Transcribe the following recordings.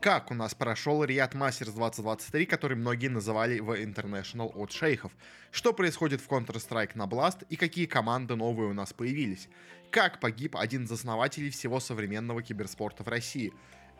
Как у нас прошел Riyadh Masters 2023, который многие называли в International от шейхов? Что происходит в Counter-Strike на Blast и какие команды новые у нас появились? Как погиб один из основателей всего современного киберспорта в России?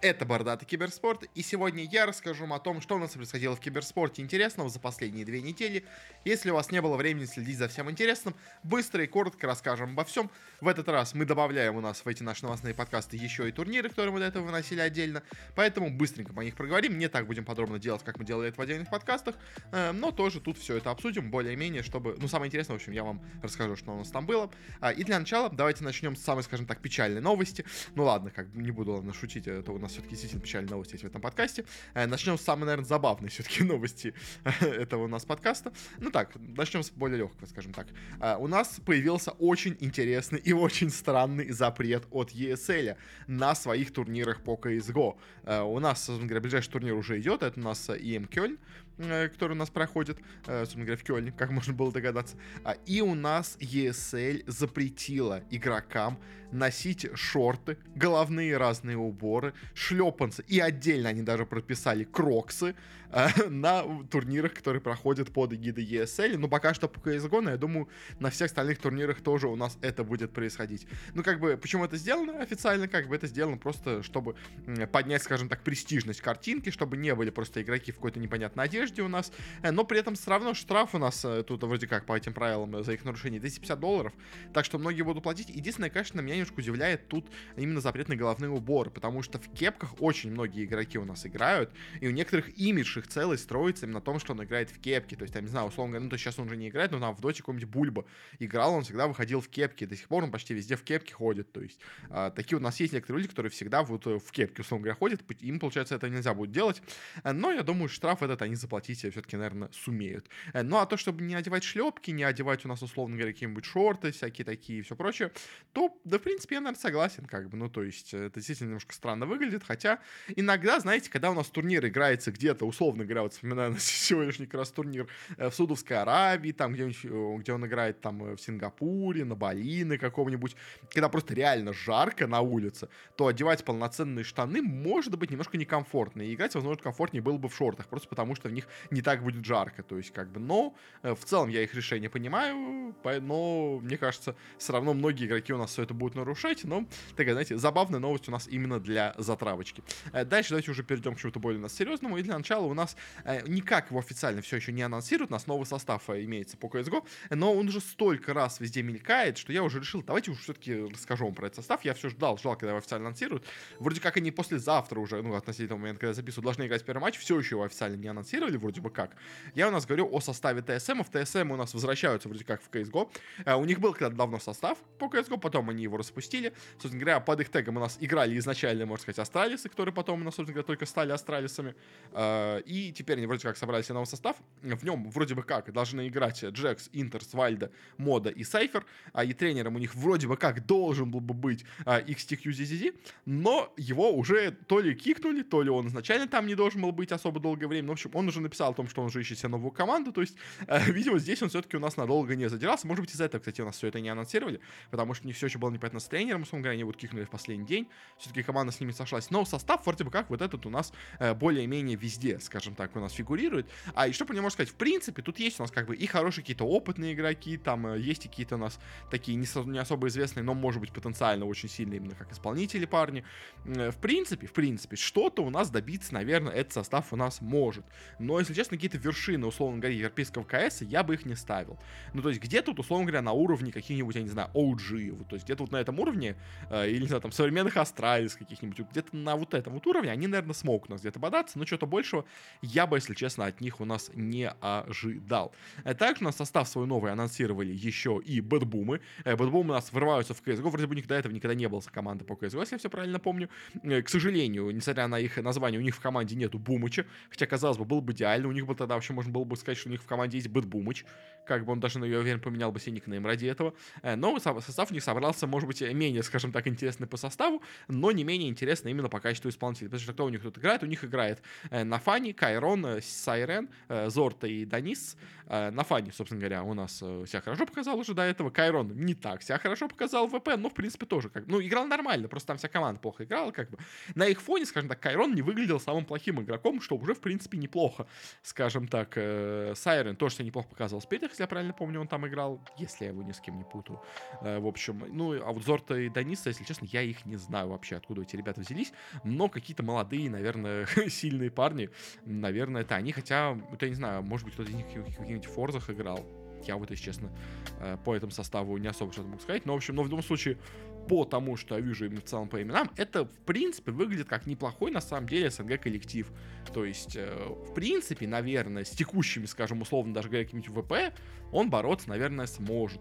Это Бордатый Киберспорт, и сегодня я расскажу вам о том, что у нас происходило в киберспорте интересного за последние две недели. Если у вас не было времени следить за всем интересным, быстро и коротко расскажем обо всем. В этот раз мы добавляем у нас в эти наши новостные подкасты еще и турниры, которые мы до этого выносили отдельно, поэтому быстренько по них проговорим. Не так будем подробно делать, как мы делали это в отдельных подкастах, э, но тоже тут все это обсудим более-менее, чтобы... Ну, самое интересное, в общем, я вам расскажу, что у нас там было. А, и для начала давайте начнем с самой, скажем так, печальной новости. Ну ладно, как не буду ладно, шутить, это у нас все-таки действительно печальные новости есть в этом подкасте. Э, начнем с самой, наверное, забавной все-таки новости этого у нас подкаста. Ну так, начнем с более легкого, скажем так. Э, у нас появился очень интересный и очень странный запрет от ESL на своих турнирах по CSGO. Э, у нас, собственно говоря, ближайший турнир уже идет, это у нас EM Кёльн, который у нас проходит, собственно говоря, в Кёльне, как можно было догадаться. А, и у нас ESL запретила игрокам носить шорты, головные разные уборы, шлепанцы, и отдельно они даже прописали кроксы э, на турнирах, которые проходят под эгидой ESL. Но пока что по CSGO, но я думаю, на всех остальных турнирах тоже у нас это будет происходить. Ну, как бы, почему это сделано официально? Как бы это сделано просто, чтобы поднять, скажем так, престижность картинки, чтобы не были просто игроки в какой-то непонятной одежде у нас. Э, но при этом все равно штраф у нас э, тут вроде как по этим правилам за их нарушение 250 долларов. Так что многие будут платить. Единственное, конечно, меня немножко удивляет тут именно запрет на головные уборы, потому что в кепках очень многие игроки у нас играют, и у некоторых имидж их целый строится именно на том, что он играет в кепке. То есть, я не знаю, условно говоря, ну, то сейчас он уже не играет, но там в доте какой-нибудь Бульба играл, он всегда выходил в кепке, до сих пор он почти везде в кепке ходит. То есть, такие у нас есть некоторые люди, которые всегда вот э, в кепке, условно говоря, ходят, им, получается, это нельзя будет делать. Но я думаю, штраф этот они заплатить все-таки, наверное, сумеют. Э, ну, а то, чтобы не одевать шлепки, не одевать у нас, условно говоря, какие-нибудь шорты, всякие такие и все прочее, то, да, в принципе, я, наверное, согласен, как бы, ну, то есть, это действительно немножко странно выглядит, хотя иногда, знаете, когда у нас турнир играется где-то, условно говоря, вот вспоминаю сегодняшний как раз турнир э, в Судовской Аравии, там, где, э, где он играет там э, в Сингапуре, на Бали, на каком-нибудь, когда просто реально жарко на улице, то одевать полноценные штаны может быть немножко некомфортно, и играть, возможно, комфортнее было бы в шортах, просто потому что в них не так будет жарко, то есть, как бы, но в целом я их решение понимаю, но, мне кажется, все равно многие игроки у нас все это будут нарушать, но такая, знаете, забавная новость у нас именно для затравочки. Э, дальше давайте уже перейдем к чему-то более нас серьезному. И для начала у нас э, никак его официально все еще не анонсируют. У нас новый состав э, имеется по CSGO, но он уже столько раз везде мелькает, что я уже решил, давайте уже все-таки расскажу вам про этот состав. Я все ждал, ждал, когда его официально анонсируют. Вроде как они послезавтра уже, ну, относительно момента, когда я записываю, должны играть первый матч, все еще его официально не анонсировали, вроде бы как. Я у нас говорю о составе ТСМ. В ТСМ у нас возвращаются вроде как в CSGO. У них был когда-то давно состав по CSGO, потом они его распустили. Собственно говоря, под их тегом у нас играли изначально, можно сказать, Астралисы, которые потом у нас, собственно говоря, только стали Астралисами. А, и теперь они вроде как собрали себе новый состав. В нем вроде бы как должны играть Джекс, Интерс, Вальда, Мода и Сайфер. А и тренером у них вроде бы как должен был бы быть XTQZZZ, но его уже то ли кикнули, то ли он изначально там не должен был быть особо долгое время. Ну, в общем, он уже написал о том, что он уже ищет себе новую команду. То есть, видимо, здесь он все-таки у нас надолго не задирался. Может быть, из-за этого, кстати, у нас все это не анонсировали, потому что не все еще было непонятно с тренером, условно говоря, они вот кикнули в последний день. Все-таки команда с ними сошлась. Но состав вроде бы как вот этот у нас э, более-менее везде, скажем так, у нас фигурирует. А и что по нему можно сказать? В принципе, тут есть у нас как бы и хорошие какие-то опытные игроки, там э, есть какие-то у нас такие не, не особо известные, но может быть потенциально очень сильные именно как исполнители парни. Э, в принципе, в принципе, что-то у нас добиться, наверное, этот состав у нас может. Но, если честно, какие-то вершины, условно говоря, европейского КС, я бы их не ставил. Ну, то есть, где тут, условно говоря, на уровне каких-нибудь, я не знаю, OG, вот, то есть, где-то вот на этом уровне, э, или, не знаю, там, современных Astralis каких-нибудь, где-то на вот этом вот уровне, они, наверное, смогут у нас где-то бодаться, но что-то большего я бы, если честно, от них у нас не ожидал. Э, также у нас состав свой новый анонсировали еще и BetBoom ы. Э, BetBoom ы у нас врываются в CSGO, вроде бы до этого никогда не было команды по CSGO, если я все правильно помню. Э, к сожалению, несмотря на их название, у них в команде нету Бумыча, хотя, казалось бы, было бы идеально. У них бы тогда вообще можно было бы сказать, что у них в команде есть BetBoom ыч, как бы он даже, я уверен, поменял бы себе никнейм ради этого. Э, но состав у них собрался, может быть, менее, скажем так, интересный по составу, но не менее интересный именно по качеству исполнителей. Потому что кто у них тут играет? У них играет э, Нафани, Кайрон, э, Сайрен, Зорта и Данис. Нафани, собственно говоря, у нас себя хорошо показал уже до этого. Кайрон не так себя хорошо показал в ВП, но, в принципе, тоже как Ну, играл нормально, просто там вся команда плохо играла, как бы. На их фоне, скажем так, Кайрон не выглядел самым плохим игроком, что уже, в принципе, неплохо. Скажем так, Сайрен тоже себя неплохо показал в если я правильно помню, он там играл, если я его ни с кем не путаю. Э, в общем, ну, а вот Зорта и Даниса, если честно, я их не знаю вообще, откуда эти ребята взялись, но какие-то молодые, наверное, сильные парни, наверное, это они, хотя, я не знаю, может быть, кто-то из них в каких-нибудь форзах играл, я вот, если честно, э, по этому составу не особо что-то могу сказать. Но, в общем, но в любом случае, по тому, что я вижу именно в целом по именам, это, в принципе, выглядит как неплохой, на самом деле, СНГ коллектив. То есть, э, в принципе, наверное, с текущими, скажем, условно, даже какими-нибудь ВП, он бороться, наверное, сможет.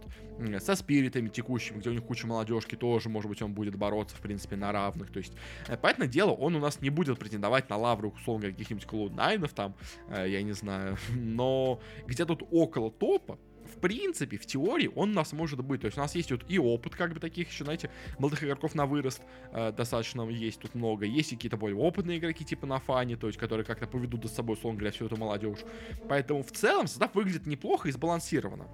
Со спиритами текущими, где у них куча молодежки, тоже, может быть, он будет бороться, в принципе, на равных. То есть, э, понятное дело, он у нас не будет претендовать на лавру, условно, каких-нибудь Cloud9, там, я не знаю, но где тут около топа, в принципе, в теории он у нас может быть. То есть у нас есть вот и опыт, как бы таких еще, знаете, молодых игроков на вырост э, достаточно есть тут много. Есть и какие-то более опытные игроки, типа на фане, то есть которые как-то поведут за собой, условно говоря, всю эту молодежь. Поэтому в целом состав выглядит неплохо и сбалансированно.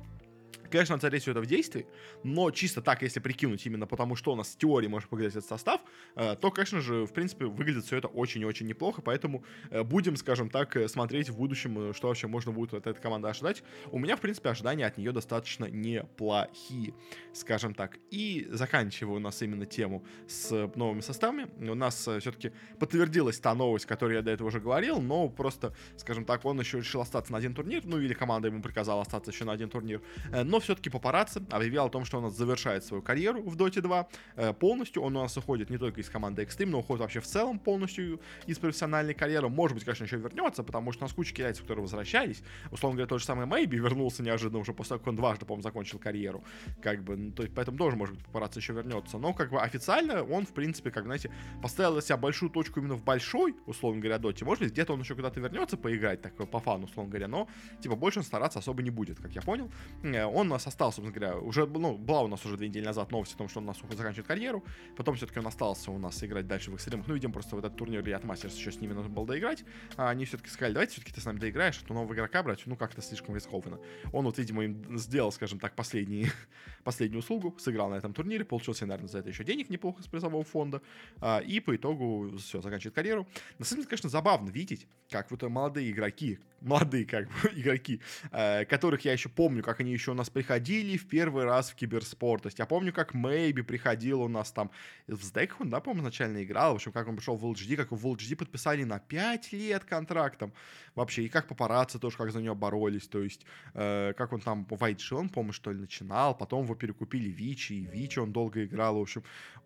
Конечно, надо все это в действии, но чисто так, если прикинуть именно потому, что у нас в теории может выглядеть этот состав, э, то, конечно же, в принципе, выглядит все это очень и очень неплохо, поэтому э, будем, скажем так, э, смотреть в будущем, что вообще можно будет от этой команды ожидать. У меня, в принципе, ожидания от нее достаточно неплохие, скажем так. И заканчивая у нас именно тему с новыми составами, у нас все-таки подтвердилась та новость, которую я до этого уже говорил, но просто, скажем так, он еще решил остаться на один турнир, ну или команда ему приказала остаться еще на один турнир, но все-таки папарацци объявил о том, что он завершает свою карьеру в Dota 2 э, полностью. Он у нас уходит не только из команды Extreme, но уходит вообще в целом полностью из профессиональной карьеры. Может быть, конечно, еще вернется, потому что у нас куча китайцев, которые возвращались. Условно говоря, тот же самый Мэйби вернулся неожиданно уже после того, как он дважды, по-моему, закончил карьеру. Как бы, ну, то есть, поэтому тоже, может быть, папарацци еще вернется. Но, как бы, официально он, в принципе, как, знаете, поставил для себя большую точку именно в большой, условно говоря, доте. Может быть, где-то он еще куда-то вернется поиграть, так, по фану, условно говоря, но, типа, больше он стараться особо не будет, как я понял. Э, он нас остался, собственно говоря, уже, ну, была у нас уже две недели назад новость о том, что он у нас заканчивает карьеру, потом все-таки он остался у нас играть дальше в экстремах, ну, видим, просто в этот турнир Рiyad Masters еще с ними нужно было доиграть, а они все-таки сказали, давайте все-таки ты с нами доиграешь, а то нового игрока брать, ну, как-то слишком рискованно. Он вот, видимо, им сделал, скажем так, последний, последнюю услугу, сыграл на этом турнире, получил себе, наверное, за это еще денег неплохо с призового фонда, а, и по итогу все, заканчивает карьеру. На самом деле, конечно, забавно видеть, как вот молодые игроки, молодые как бы игроки, э, которых я еще помню, как они еще у нас приходили в первый раз в киберспорт. То есть я помню, как Мэйби приходил у нас там в Сдеках, он, да, по-моему, изначально играл. В общем, как он пришел в LGD, как в LGD подписали на 5 лет контрактом. Вообще, и как папарацци тоже, как за него боролись. То есть, э, как он там в IG, он, по-моему, что ли, начинал. Потом его перекупили Вичи, и Вичи он долго играл. В общем,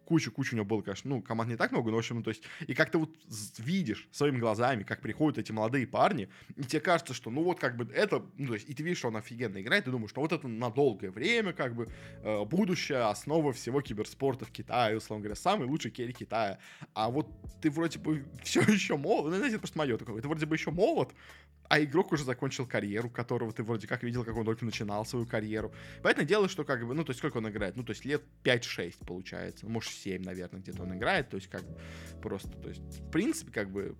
кучу-кучу у него было, конечно, ну, команд не так много, но, в общем, ну, то есть, и как ты вот видишь своими глазами, как приходят эти молодые парни, и тебе кажется, что, ну, вот, как бы, это, ну, то есть, и ты видишь, что он офигенно играет, ты думаешь, что вот это на долгое время, как бы, э, будущее, основа всего киберспорта в Китае, условно говоря, самый лучший керри Китая, а вот ты вроде бы все еще молод, ну, знаете, это просто мое такое, ты вроде бы еще молод, а игрок уже закончил карьеру, которого ты вроде как видел, как он только начинал свою карьеру. Поэтому дело, что как бы, ну, то есть сколько он играет? Ну, то есть лет 5-6 получается, может 7, наверное, где-то он играет, то есть как бы просто, то есть в принципе как бы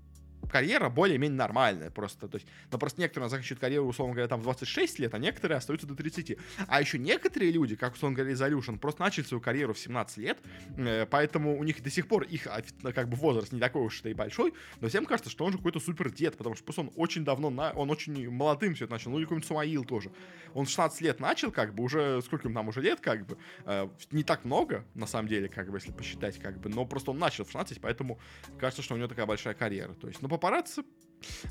карьера более-менее нормальная просто. То есть, но просто некоторые заканчивают карьеру, условно говоря, там в 26 лет, а некоторые остаются до 30. А еще некоторые люди, как, условно говоря, Resolution, просто начали свою карьеру в 17 лет, э, поэтому у них до сих пор их как бы возраст не такой уж и большой, но всем кажется, что он же какой-то супер дед, потому что просто он очень давно, на, он очень молодым все это начал, ну или какой-нибудь Сумаил тоже. Он в 16 лет начал, как бы, уже, сколько ему там уже лет, как бы, э, не так много, на самом деле, как бы, если посчитать, как бы, но просто он начал в 16, поэтому кажется, что у него такая большая карьера. То есть, ну, папарацци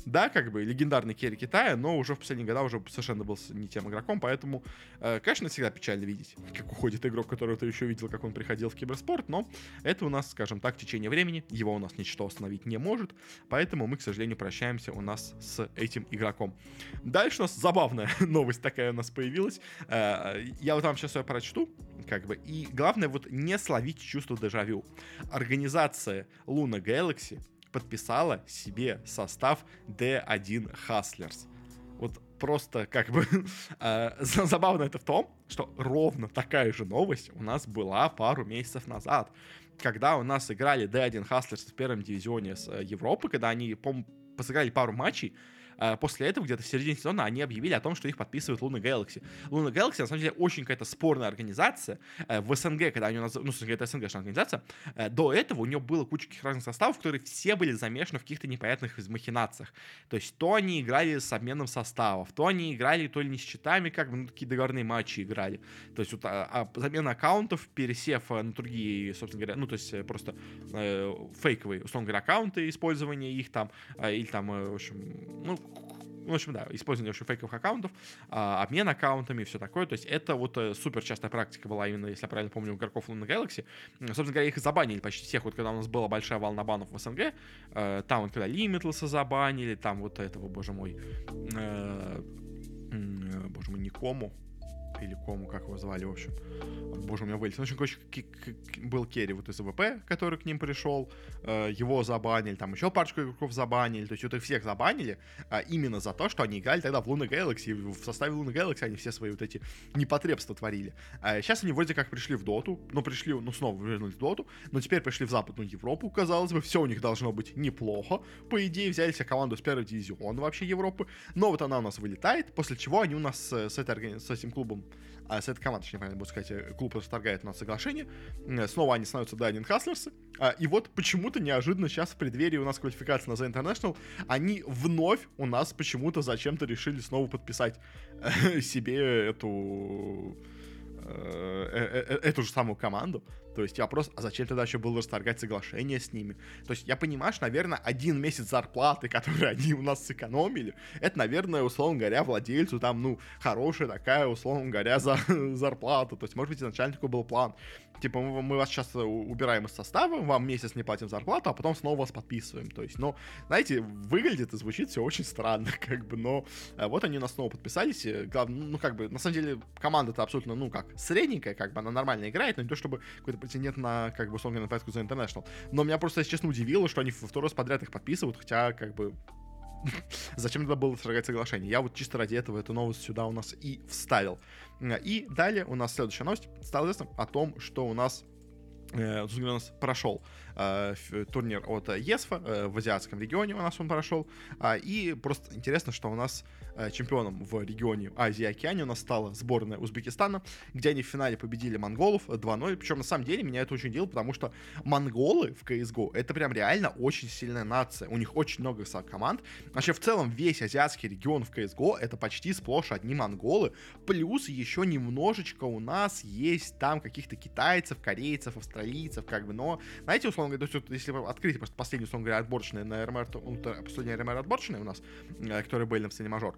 да, как бы легендарный керри Китая, но уже в последние годы уже совершенно был не тем игроком, поэтому, э, конечно, всегда печально видеть, как уходит игрок, которого ты еще видел, как он приходил в киберспорт, но это у нас, скажем так, течение времени, его у нас ничто остановить не может, поэтому мы, к сожалению, прощаемся у нас с этим игроком. Дальше у нас забавная новость такая у нас появилась. Э, я вот вам сейчас ее прочту, как бы, и главное вот не словить чувство дежавю. Организация Luna Galaxy подписала себе состав D1 Hustlers. Вот просто как бы э, забавно это в том, что ровно такая же новость у нас была пару месяцев назад, когда у нас играли D1 Hustlers в первом дивизионе с э, Европы, когда они, по сыграли пару матчей, после этого, где-то в середине сезона, они объявили о том, что их подписывают Луна Galaxy. Луна Galaxy, на самом деле, очень какая-то спорная организация. Э, в СНГ, когда они нас, ну, СНГ это СНГшная организация, э, до этого у нее было куча каких разных составов, которые все были замешаны в каких-то непонятных махинациях. То есть, то они играли с обменом составов, то они играли то ли не с счетами, как бы, ну, такие договорные матчи играли. То есть, вот, а, а, замена аккаунтов, пересев э, на другие, собственно говоря, ну, то есть, просто э, фейковые, условно говоря, аккаунты, использование их там, э, или там, э, в общем, ну, в общем, да, использование очень фейковых аккаунтов, а, обмен аккаунтами и все такое. То есть это вот э, супер частая практика была именно, если я правильно помню, у игроков Luna Galaxy. Собственно говоря, их забанили почти всех, вот когда у нас была большая волна банов в СНГ, э, там вот когда Limitless забанили, там вот этого, боже мой, э, боже мой, Никому, или Кому, как его звали, в общем. Боже, у меня вылез. В общем, короче, был carry вот из ВП, который к ним пришел, э, его забанили, там еще парочку игроков забанили, то есть вот их всех забанили а, именно за то, что они играли тогда в Luna Galaxy, в составе Luna Galaxy они все свои вот эти непотребства творили. А сейчас они вроде как пришли в Доту, ну, пришли, ну, снова вернулись в Доту, но теперь пришли в Западную Европу, казалось бы, все у них должно быть неплохо. По идее, взяли себе команду с первого дивизиона вообще Европы, но вот она у нас вылетает, после чего они у нас с, этой, с этим клубом а с этой командой, точнее, правильно будет сказать, э, клуб расторгает у нас соглашение, э, снова они становятся Дайнин Хаслерсы, и вот почему-то неожиданно сейчас в преддверии у нас квалификация на The International, они вновь у нас почему-то зачем-то решили снова подписать э, себе эту эту же самую команду. То есть вопрос, а зачем тогда еще было расторгать соглашение с ними? То есть я понимаю, что, наверное, один месяц зарплаты, которые они у нас сэкономили, это, наверное, условно говоря, владельцу там, ну, хорошая такая, условно говоря, за, зарплата. То есть, может быть, изначально такой был план. Типа, мы, мы вас сейчас убираем из состава, вам месяц не платим зарплату, а потом снова вас подписываем. То есть, ну, знаете, выглядит и звучит все очень странно, как бы, но э, вот они нас снова подписались. Главное, ну, как бы, на самом деле, команда-то абсолютно, ну, как, средненькая, как бы, она нормально играет, но не то, чтобы какой-то претендент на, как бы, условно, на файтку за International. Но меня просто, если честно, удивило, что они второй раз подряд их подписывают, хотя, как бы, Зачем тогда было срогать соглашение? Я вот чисто ради этого эту новость сюда у нас и вставил. И далее у нас следующая новость. Стало известно о том, что у нас э, у нас прошел э, турнир от ЕСФа э, в азиатском регионе у нас он прошел. Э, и просто интересно, что у нас Э, чемпионом в регионе Азии и Океане у нас стала сборная Узбекистана, где они в финале победили монголов 2-0. Причем на самом деле меня это очень делает, потому что монголы в CSGO это прям реально очень сильная нация. У них очень много команд. Вообще в целом весь азиатский регион в CSGO это почти сплошь одни монголы. Плюс еще немножечко у нас есть там каких-то китайцев, корейцев, австралийцев, как бы, но, знаете, условно говоря, то есть, если открыть просто последнюю, условно говоря, отборочные на РМР, ну, последние РМР отборочные у нас, э, которые были на мажор,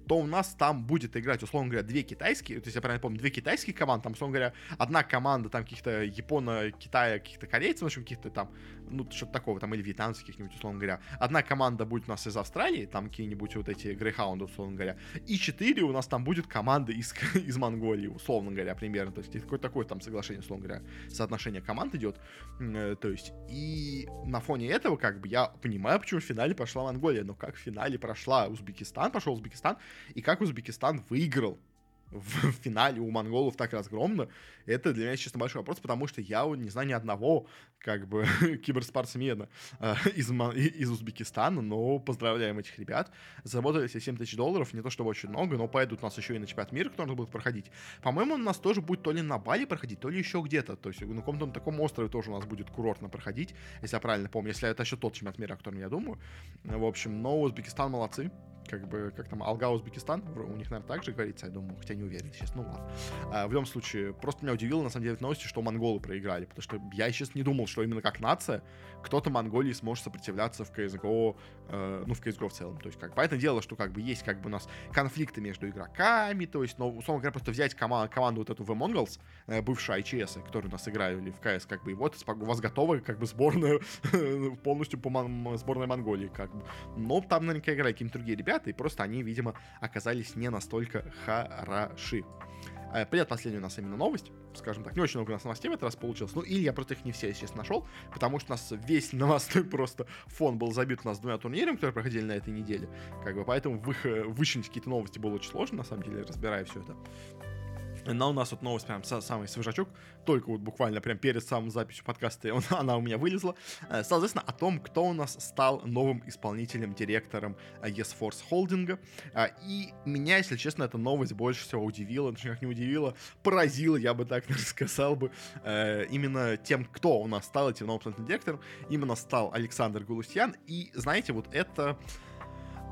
то у нас там будет играть, условно говоря, две китайские, то есть я правильно помню, две китайские команды, там, условно говоря, одна команда там каких-то Япона, Китая, каких-то корейцев, в общем, каких-то там, ну, что-то такого, там, или вьетнамцев каких-нибудь, условно говоря. Одна команда будет у нас из Австралии, там какие-нибудь вот эти грейхаунды, условно говоря, и четыре у нас там будет команда из, из Монголии, условно говоря, примерно, то есть какое-то такое там соглашение, условно говоря, соотношение команд идет, э, то есть, и на фоне этого, как бы, я понимаю, почему в финале пошла Монголия, но как в финале прошла Узбекистан, пошел Узбекистан, и как Узбекистан выиграл в финале у монголов так разгромно, это для меня, честно, большой вопрос, потому что я не знаю ни одного, как бы, киберспортсмена э, из, из Узбекистана, но поздравляем этих ребят. Заработали себе 7 тысяч долларов, не то чтобы очень много, но пойдут у нас еще и на чемпионат мира, который будет проходить. По-моему, у нас тоже будет то ли на Бали проходить, то ли еще где-то. То есть на каком-то таком острове тоже у нас будет курортно проходить, если я правильно помню, если это еще тот чемпионат мира, о котором я думаю. В общем, но Узбекистан молодцы, как бы, как там, Алга, Узбекистан, у них, наверное, так же говорится, я думаю, хотя не уверен сейчас, ну ладно. А, в любом случае, просто меня удивило, на самом деле, в новости, что монголы проиграли, потому что я сейчас не думал, что именно как нация кто-то Монголии сможет сопротивляться в CSGO, э, ну, в CSGO в целом. То есть, как, понятное дело, что, как бы, есть, как бы, у нас конфликты между игроками, то есть, но, условно говоря, просто взять кома- команду вот эту The Mongols, э, бывшая ICS, которые у нас играли в CS, как бы, и вот у вас готова, как бы, сборная полностью по мон- сборной Монголии, как бы. Но там наверняка играли какие-то другие ребята, и просто они, видимо, оказались не настолько хороши. Э, Привет, последняя у нас именно новость, скажем так. Не очень много у нас новостей в этот раз получилось. Ну, или я просто их не все, естественно, нашел, потому что у нас весь новостной просто фон был забит у нас двумя турнирами, которые проходили на этой неделе. Как бы, поэтому вы, э, вычленить какие-то новости было очень сложно, на самом деле, разбирая все это. Но у нас вот новость прям самый свежачок, только вот буквально прям перед самым записью подкаста он, она у меня вылезла. Э, соответственно, о том, кто у нас стал новым исполнительным директором YesForce холдинга. Э, и меня, если честно, эта новость больше всего удивила, точнее, как не удивила, поразила, я бы так сказал бы, э, именно тем, кто у нас стал этим новым исполнительным директором. Именно стал Александр Галустьян. И, знаете, вот это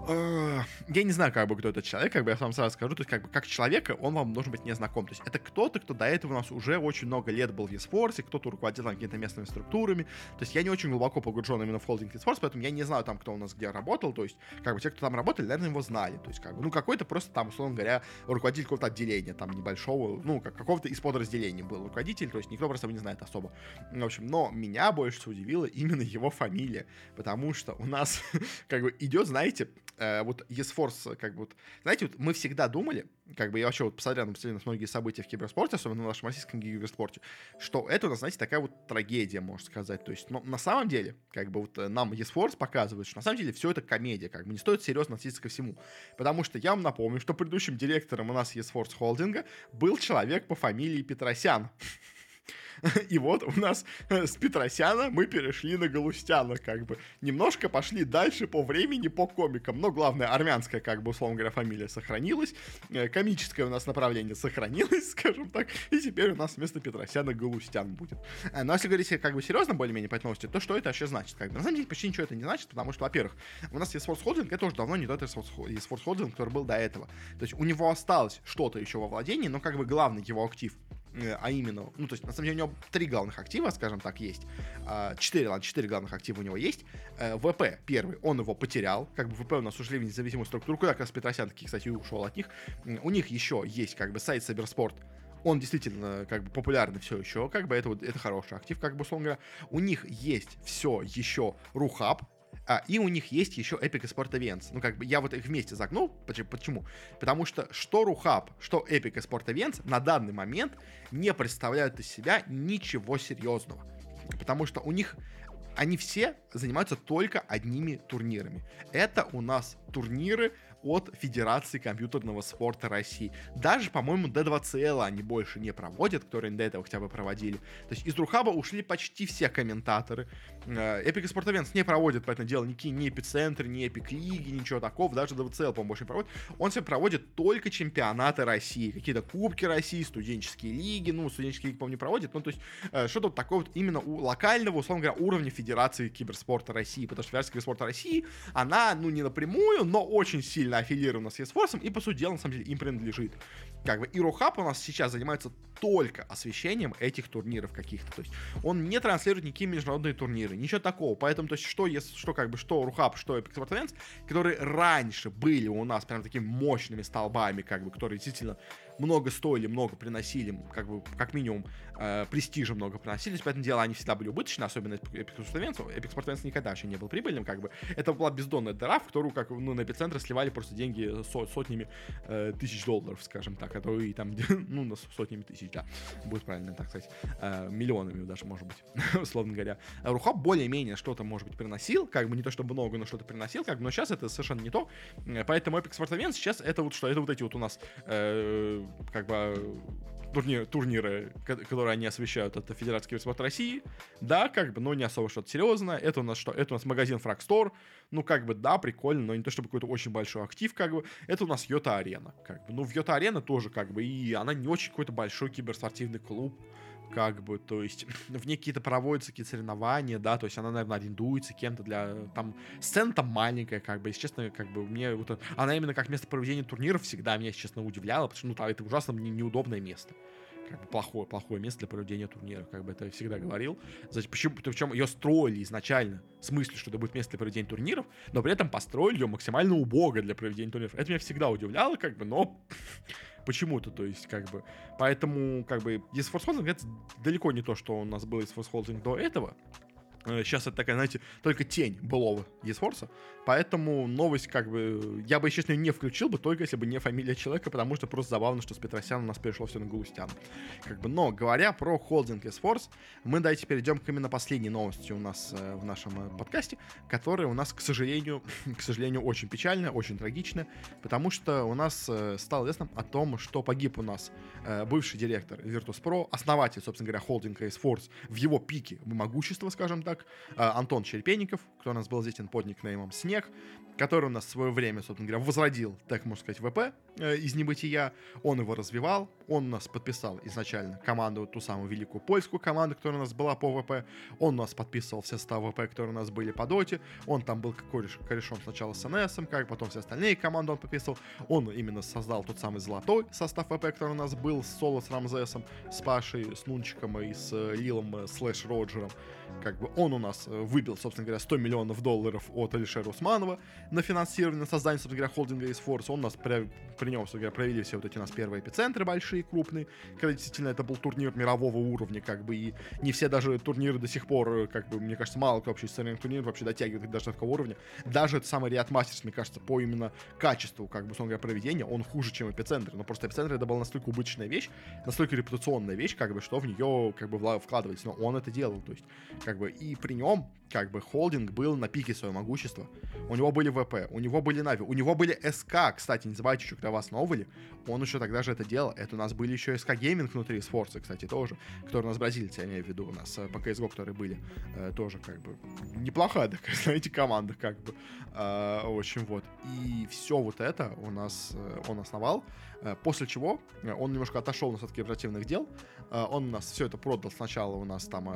я не знаю, как бы, кто этот человек, как бы я вам сразу скажу, то есть, как бы, как человека, он вам должен быть не знаком. То есть, это кто-то, кто до этого у нас уже очень много лет был в eSports, кто-то руководил там какими-то местными структурами. То есть, я не очень глубоко погружен именно в холдинг eSports, поэтому я не знаю там, кто у нас где работал. То есть, как бы, те, кто там работали, наверное, его знали. То есть, как бы, ну, какой-то просто там, условно говоря, руководитель какого-то отделения, там, небольшого, ну, как какого-то из подразделений был руководитель, то есть, никто просто его не знает особо. В общем, но меня больше всего удивила именно его фамилия, потому что у нас, как бы, идет, знаете, э, вот eSforce, как бы вот, знаете, вот мы всегда думали, как бы я вообще вот посмотрел на на многие события в киберспорте, особенно в нашем российском киберспорте, что это у нас, знаете, такая вот трагедия, можно сказать. То есть, но на самом деле, как бы вот э, нам eSports показывает, что на самом деле все это комедия, как бы не стоит серьезно относиться ко всему. Потому что я вам напомню, что предыдущим директором у нас eSforce холдинга был человек по фамилии Петросян. И вот у нас э, с Петросяна мы перешли на Галустяна, как бы. Немножко пошли дальше по времени, по комикам. Но главное, армянская, как бы, условно говоря, фамилия сохранилась. Э, комическое у нас направление сохранилось, скажем так. И теперь у нас вместо Петросяна Галустян будет. Э, но если говорить как бы серьезно более-менее по этой новости, то что это вообще значит? Как бы, на самом деле почти ничего это не значит, потому что, во-первых, у нас есть Sports Holding, это уже давно не тот Sports Holding, который был до этого. То есть у него осталось что-то еще во владении, но как бы главный его актив а именно, ну, то есть, на самом деле, у него три главных актива, скажем так, есть. А, четыре, ладно, четыре главных актива у него есть. Э, ВП первый, он его потерял, как бы ВП у нас ушли в независимую структуру, куда как раз Петросян кстати, ушел от них. У них еще есть, как бы, сайт Cybersport, он действительно как бы популярный все еще, как бы это вот это хороший актив, как бы условно говоря. У них есть все еще Рухаб, а, и у них есть еще Epic Sport Events. Ну, как бы я вот их вместе загнул. Почему? Потому что что Рухаб, что Epic Sport Events на данный момент не представляют из себя ничего серьезного. Потому что у них они все занимаются только одними турнирами. Это у нас турниры от Федерации компьютерного спорта России. Даже, по-моему, D2CL они больше не проводят, которые до этого хотя бы проводили. То есть из Рухаба ушли почти все комментаторы. Э, Epic Sport Events не проводит, поэтому дело никакие ни эпицентры, ни эпик лиги, ничего такого. Даже D2CL, по-моему, больше не проводит. Он себе проводит только чемпионаты России. Какие-то кубки России, студенческие лиги. Ну, студенческие лиги, по-моему, не проводит. Ну, то есть э, что-то такое вот именно у локального, условно говоря, уровня Федерации киберспорта России. Потому что Федерация киберспорта России, она, ну, не напрямую, но очень сильно сильно аффилирована с eSforce, и, по сути дела, на самом деле, им принадлежит. Как бы, и Рухаб у нас сейчас занимается только освещением этих турниров каких-то. То есть он не транслирует никакие международные турниры, ничего такого. Поэтому, то есть, что, если, что как бы, что Рухаб, что Epic Sport Events, которые раньше были у нас прям такими мощными столбами, как бы, которые действительно много стоили, много приносили, как бы, как минимум, э, престижа много приносили, поэтому дело они всегда были убыточны, особенно Epic Sport Events. Epic Sport Events никогда вообще не был прибыльным, как бы. Это была бездонная дыра, в которую, как, ну, на эпицентр сливали просто деньги со сотнями э, тысяч долларов, скажем так, то и там, ну, на сотнями тысяч, да, будет правильно так сказать, э, миллионами даже, может быть, условно говоря. Рухаб более-менее что-то, может быть, приносил, как бы не то, что много, но что-то приносил, как бы, но сейчас это совершенно не то, поэтому Epic Sport Events сейчас это вот что, это вот эти вот у нас э, как бы турнир, турниры, которые они освещают, это Федерация киберспорта России, да, как бы, но не особо что-то серьезное. Это у нас что? Это у нас магазин Fragstore, ну, как бы, да, прикольно, но не то, чтобы какой-то очень большой актив, как бы. Это у нас Йота Арена, как бы. Ну, в Йота Арена тоже, как бы, и она не очень какой-то большой киберспортивный клуб, как бы, то есть в ней какие-то проводятся какие-то соревнования, да, то есть она, наверное, арендуется кем-то для, там, сцена там маленькая, как бы, если честно, как бы, мне вот, она именно как место проведения турниров всегда меня, если честно, удивляла, потому что, ну, там, это ужасно не, неудобное место как бы плохое, плохое место для проведения турнира, как бы это всегда говорил. Значит, почему, причем ее строили изначально в смысле, что это будет место для проведения турниров, но при этом построили ее максимально убого для проведения турниров. Это меня всегда удивляло, как бы, но почему-то, то есть, как бы, поэтому, как бы, eSports Holding это далеко не то, что у нас было eSports Holding до этого, Сейчас это такая, знаете, только тень былого eSports. Поэтому новость, как бы, я бы, честно, не включил бы, только если бы не фамилия человека, потому что просто забавно, что с Петросяном у нас перешло все на Галустяна. Как бы, но, говоря про холдинг eSports, мы давайте перейдем к именно последней новости у нас э, в нашем э, подкасте, которая у нас, к сожалению, к сожалению, очень печальная, очень трагичная, потому что у нас э, стало известно о том, что погиб у нас э, бывший директор Virtus.pro, основатель, собственно говоря, холдинга eSports в его пике могущества, скажем так, э, Антон Черепенников, кто у нас был известен под никнеймом Снег, который у нас в свое время, собственно говоря, возродил, так можно сказать, ВП э, из небытия. Он его развивал, он у нас подписал изначально команду, ту самую великую польскую команду, которая у нас была по ВП. Он у нас подписывал все составы ВП, которые у нас были по доте. Он там был кореш, корешом сначала с НСом, как потом все остальные команды он подписывал. Он именно создал тот самый золотой состав ВП, который у нас был с Соло, с Рамзесом, с Пашей, с Нунчиком и с э, Лилом э, слэш Роджером. Как бы он у нас э, выбил, собственно говоря, 100 миллионов долларов от Алишера Усманова на финансирование, на создание, собственно говоря, холдинга eSports. Он у нас при, при нем, собственно говоря, провели все вот эти у нас первые эпицентры большие, крупные, когда действительно это был турнир мирового уровня, как бы, и не все даже турниры до сих пор, как бы, мне кажется, мало кто вообще из современных турниров вообще дотягивает даже до такого уровня. Даже этот самый Риад Мастерс, мне кажется, по именно качеству, как бы, говоря, проведения, он хуже, чем эпицентр. Но просто эпицентр это была настолько убыточная вещь, настолько репутационная вещь, как бы, что в нее, как бы, вкладывались. Но он это делал, то есть, как бы, и при нем, как бы, холдинг был на пике своего могущества. У него были ВП, у него были Нави, у него были СК, кстати, не забывайте еще, когда основали, он еще тогда же это делал. Это у нас были еще SK Gaming внутри ESforce, кстати, тоже, которые у нас бразильцы, я имею в виду, у нас э, по CSGO, которые были, э, тоже, как бы, неплохая такая, знаете, команда, как бы, э, в общем, вот. И все вот это у нас он основал, после чего он немножко отошел у нас от киберспортивных дел, он у нас все это продал сначала у нас там,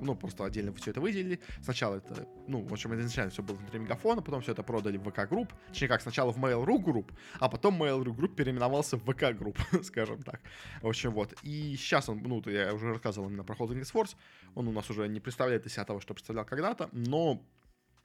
ну, просто отдельно все это выделили. Сначала это, ну, в общем, изначально все было внутри Мегафона, потом все это продали в VK Group. Точнее, как сначала в Mail.ru Group, а потом Mail.ru Group переименовался в VK Group, скажем так. В общем, вот. И сейчас он, ну, я уже рассказывал именно про холдинг ESforce. Он у нас уже не представляет из себя того, что представлял когда-то, но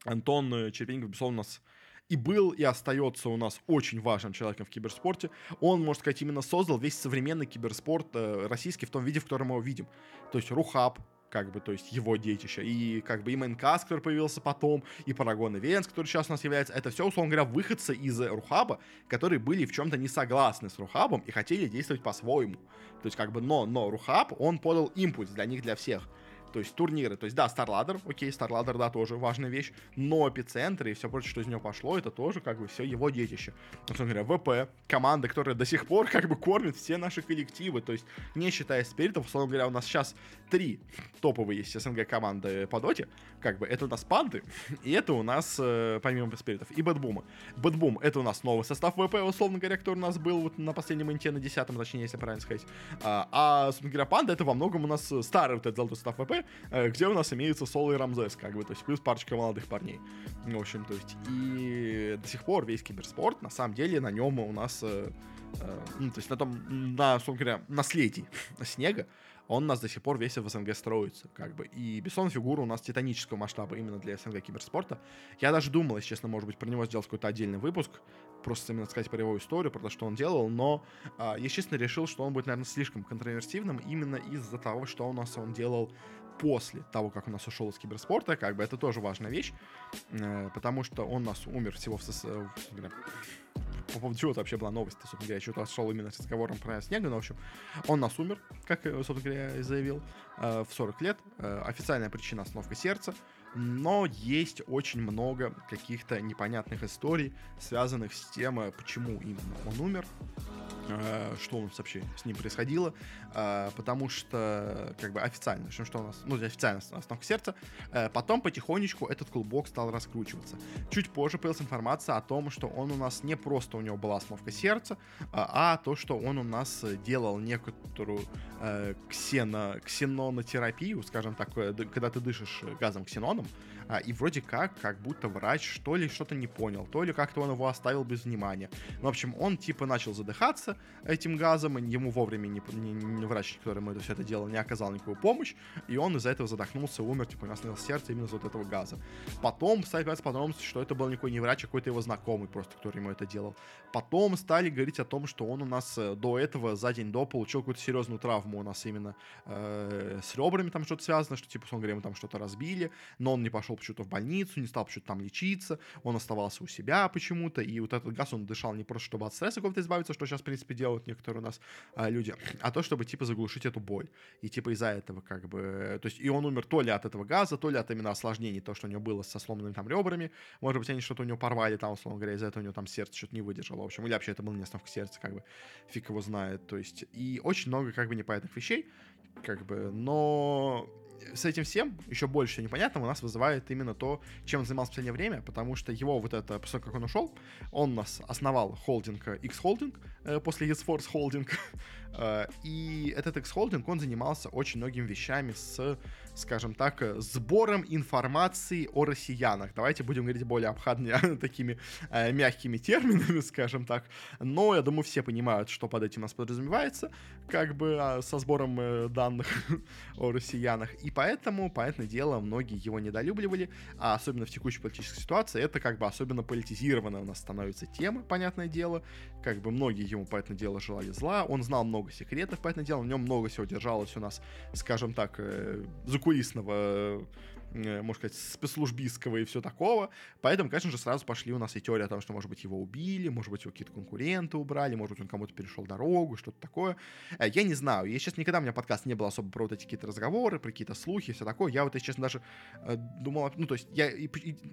Антон Черепенников, безусловно, у нас и был, и остается у нас очень важным человеком в киберспорте. Он, можно сказать, именно создал весь современный киберспорт э, российский в том виде, в котором мы его видим. То есть Рухаб, как бы, то есть его детище. И как бы и Майнкас, который появился потом, и Парагон и Венс, который сейчас у нас является, это все, условно говоря, выходцы из Рухаба, которые были в чем-то не согласны с Рухабом и хотели действовать по-своему. То есть как бы, но, но Рухаб, он подал импульс для них, для всех то есть турниры. То есть, да, StarLadder, окей, StarLadder, да, тоже важная вещь, но эпицентры и все прочее, что из него пошло, это тоже как бы все его детище. Собственно говоря, ВП, команда, которая до сих пор как бы кормит все наши коллективы, то есть, не считая спиритов, условно говоря, у нас сейчас три топовые есть СНГ команды по доте, как бы, это у нас Панды, и это у нас, э, помимо спиритов, и BetBoom а. BetBoom, это у нас новый состав ВП, условно говоря, который у нас был вот на последнем инте, на десятом, точнее, если правильно сказать. А, а собственно говоря, Панда, это во многом у нас старый вот этот золотой состав ВП, Э, где у нас имеется Соло и Рамзес, как бы, то есть плюс парочка молодых парней. В общем, то есть и до сих пор весь киберспорт, на самом деле, на нем у нас, э, э, ну, то есть на том, на, собственно говоря, наследии снега, он у нас до сих пор весь в СНГ строится, как бы. И Бессон фигура у нас титанического масштаба именно для СНГ киберспорта. Я даже думал, если честно, может быть, про него сделать какой-то отдельный выпуск, просто именно сказать про его историю, про то, что он делал, но э, я, честно, решил, что он будет, наверное, слишком контроверсивным именно из-за того, что у нас он делал после того, как он нас ушел из киберспорта, как бы это тоже важная вещь, э, потому что он у нас умер всего в, в, по поводу чего это вообще была новость, собственно говоря, я что-то шел именно с разговором про Снега, но, в общем, он нас умер, как, собственно говоря, заявил, э, в 40 лет. Э, официальная причина остановка сердца, но есть очень много каких-то непонятных историй, связанных с тем, э, почему именно он умер, э, что у нас вообще с ним происходило, э, потому что, как бы, официально, что, что у нас, ну, официально остановка сердца, потом потихонечку этот клубок стал раскручиваться. Чуть позже появилась информация о том, что он у нас не просто у него была остановка сердца, а то, что он у нас делал некоторую ксено, ксенонотерапию, скажем так, когда ты дышишь газом ксеноном, человеком, а, и вроде как, как будто врач то ли что-то не понял, то ли как-то он его оставил без внимания. Ну, в общем, он типа начал задыхаться, этим газом, ему вовремя не, не, не врач, который ему это все это делал, не оказал никакую помощь, и он из-за этого задохнулся, умер, типа, у него остановилось сердце именно из-за вот этого газа. Потом стали подробности, что это был никакой не врач, а какой-то его знакомый просто, который ему это делал. Потом стали говорить о том, что он у нас э, до этого, за день до, получил какую-то серьезную травму у нас именно э, с ребрами там что-то связано, что, типа, он говорит, ему там что-то разбили, но он не пошел почему-то в больницу, не стал почему-то там лечиться, он оставался у себя почему-то, и вот этот газ он дышал не просто, чтобы от стресса какого-то избавиться, что сейчас, в принципе, делают некоторые у нас э, люди, а то, чтобы, типа, заглушить эту боль. И, типа, из-за этого, как бы, то есть, и он умер то ли от этого газа, то ли от именно осложнений, то, что у него было со сломанными там ребрами, может быть, они что-то у него порвали, там, условно говоря, из-за этого у него там сердце что-то не выдержало, в общем, или вообще это была не остановка сердца, как бы, фиг его знает, то есть, и очень много, как бы, непонятных вещей, как бы, но с этим всем еще больше непонятного нас вызывает именно то, чем он занимался в последнее время, потому что его вот это, после того, как он ушел, он нас основал холдинг X-Holding, э, после Yes-Force Holding, э, и этот X-Holding, он занимался очень многими вещами с скажем так, э, сбором информации о россиянах. Давайте будем говорить более обходными, такими э, мягкими терминами, скажем так. Но я думаю, все понимают, что под этим нас подразумевается, как бы э, со сбором э, данных о россиянах. И поэтому, понятное дело, многие его недолюбливали, а особенно в текущей политической ситуации, это как бы особенно политизированная у нас становится тема, понятное дело. Как бы многие ему, понятное дело, желали зла. Он знал много секретов, понятное дело, в нем много всего держалось у нас, скажем так, э, закулисного Э, можно сказать, спецслужбистского и все такого. Поэтому, конечно же, сразу пошли у нас и теории о том, что, может быть, его убили, может быть, его какие-то конкуренты убрали, может быть, он кому-то перешел дорогу, что-то такое. Э, я не знаю. Я сейчас никогда у меня подкаст не был особо про вот эти какие-то разговоры, про какие-то слухи, все такое. Я вот, если честно, даже э, думал, ну, то есть, я,